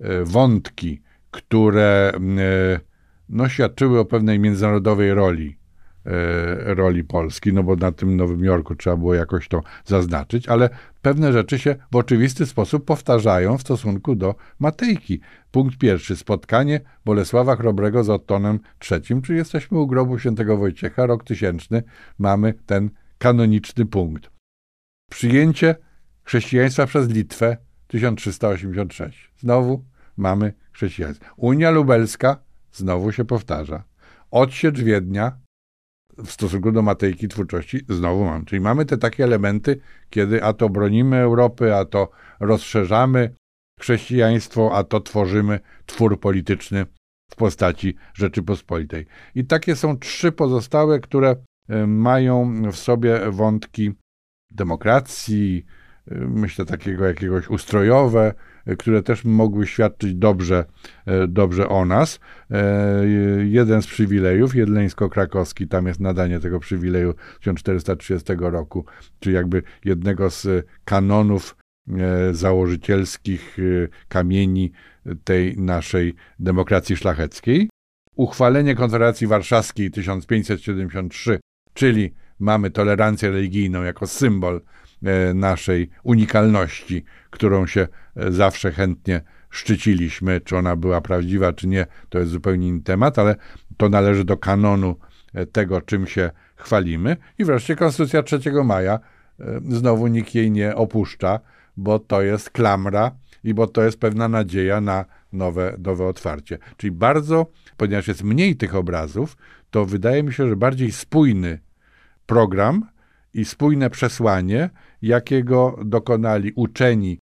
e, wątki, które e, no, świadczyły o pewnej międzynarodowej roli roli Polski, no bo na tym Nowym Jorku trzeba było jakoś to zaznaczyć, ale pewne rzeczy się w oczywisty sposób powtarzają w stosunku do Matejki. Punkt pierwszy, spotkanie Bolesława Chrobrego z Ottonem III, czyli jesteśmy u grobu świętego Wojciecha, rok tysięczny, mamy ten kanoniczny punkt. Przyjęcie chrześcijaństwa przez Litwę 1386. Znowu mamy chrześcijaństwo. Unia Lubelska znowu się powtarza. Odsiecz Wiednia w stosunku do Matejki twórczości znowu mam. Czyli mamy te takie elementy, kiedy a to bronimy Europy, a to rozszerzamy chrześcijaństwo, a to tworzymy twór polityczny w postaci Rzeczypospolitej. I takie są trzy pozostałe, które e, mają w sobie wątki demokracji, e, myślę takiego jakiegoś ustrojowe, które też mogły świadczyć dobrze, e, dobrze o nas. E, jeden z przywilejów, jedleńsko-krakowski, tam jest nadanie tego przywileju 1430 roku, czyli jakby jednego z kanonów e, założycielskich kamieni tej naszej demokracji szlacheckiej. Uchwalenie konferencji warszawskiej 1573, czyli mamy tolerancję religijną jako symbol naszej unikalności, którą się e, zawsze chętnie szczyciliśmy. Czy ona była prawdziwa, czy nie, to jest zupełnie inny temat, ale to należy do kanonu e, tego, czym się chwalimy. I wreszcie Konstytucja 3 maja, znowu nikt jej nie opuszcza, bo to jest klamra i bo to jest pewna nadzieja na nowe, nowe otwarcie. Czyli bardzo, ponieważ jest mniej tych obrazów, to wydaje mi się, że bardziej spójny program i spójne przesłanie jakiego dokonali uczeni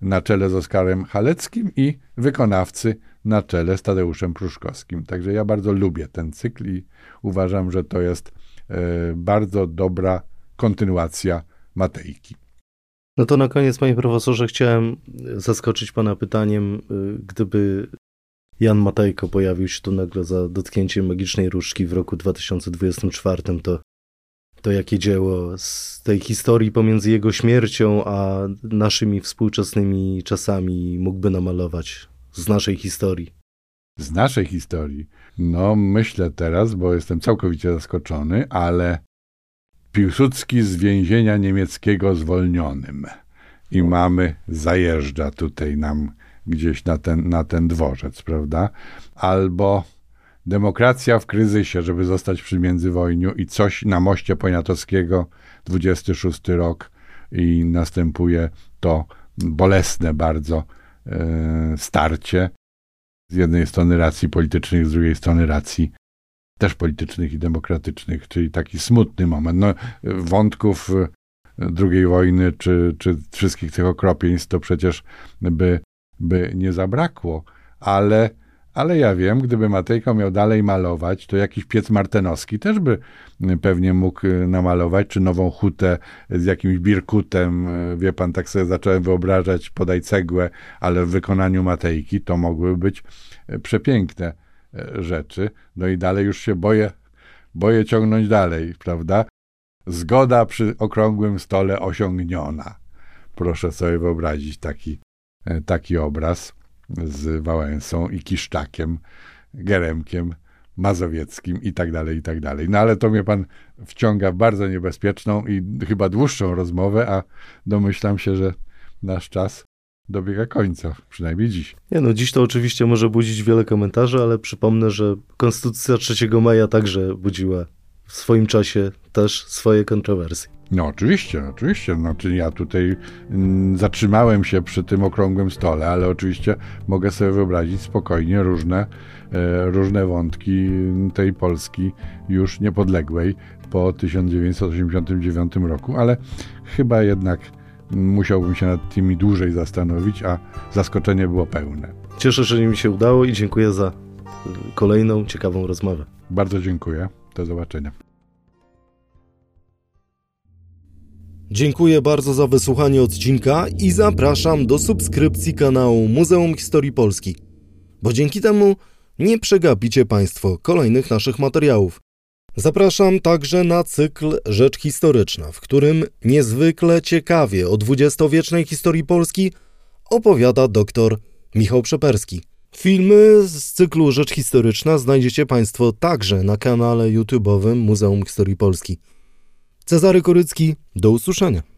na czele z Oskarem Haleckim i wykonawcy na czele z Tadeuszem Pruszkowskim. Także ja bardzo lubię ten cykl i uważam, że to jest e, bardzo dobra kontynuacja Matejki. No to na koniec, panie profesorze, chciałem zaskoczyć pana pytaniem, e, gdyby Jan Matejko pojawił się tu nagle za dotknięciem magicznej różdżki w roku 2024, to to jakie dzieło z tej historii pomiędzy jego śmiercią a naszymi współczesnymi czasami mógłby namalować z naszej historii? Z naszej historii? No, myślę teraz, bo jestem całkowicie zaskoczony, ale Piłsudski z więzienia niemieckiego zwolnionym. I mamy, zajeżdża tutaj nam gdzieś na ten, na ten dworzec, prawda? Albo Demokracja w kryzysie, żeby zostać przy międzywojniu i coś na moście Poniatowskiego, 26 rok i następuje to bolesne bardzo e, starcie z jednej strony racji politycznych, z drugiej strony racji też politycznych i demokratycznych, czyli taki smutny moment. No, wątków II wojny, czy, czy wszystkich tych okropieństw to przecież by, by nie zabrakło, ale ale ja wiem, gdyby Matejko miał dalej malować, to jakiś piec martenowski też by y, pewnie mógł y, namalować, czy nową hutę z jakimś birkutem. Y, wie pan, tak sobie zacząłem wyobrażać, podaj cegłę, ale w wykonaniu Matejki to mogły być przepiękne rzeczy. No i dalej już się boję, boję ciągnąć dalej, prawda? Zgoda przy okrągłym stole osiągniona. Proszę sobie wyobrazić taki, taki obraz z Wałęsą i Kiszczakiem, Geremkiem, Mazowieckim i tak dalej, i tak dalej. No ale to mnie pan wciąga w bardzo niebezpieczną i chyba dłuższą rozmowę, a domyślam się, że nasz czas dobiega końca, przynajmniej dziś. Nie no, dziś to oczywiście może budzić wiele komentarzy, ale przypomnę, że Konstytucja 3 maja także budziła w swoim czasie też swoje kontrowersje. No oczywiście, oczywiście. Znaczy ja tutaj mm, zatrzymałem się przy tym okrągłym stole, ale oczywiście mogę sobie wyobrazić spokojnie różne, e, różne wątki tej Polski już niepodległej po 1989 roku, ale chyba jednak musiałbym się nad tymi dłużej zastanowić, a zaskoczenie było pełne. Cieszę się, że mi się udało i dziękuję za kolejną ciekawą rozmowę. Bardzo dziękuję. Do zobaczenia. Dziękuję bardzo za wysłuchanie odcinka i zapraszam do subskrypcji kanału Muzeum Historii Polski, bo dzięki temu nie przegapicie Państwo kolejnych naszych materiałów. Zapraszam także na cykl Rzecz Historyczna, w którym niezwykle ciekawie o dwudziestowiecznej historii Polski opowiada dr Michał Przeperski. Filmy z cyklu Rzecz Historyczna znajdziecie Państwo także na kanale YouTube'owym Muzeum Historii Polski. Cezary Korycki, do usłyszenia.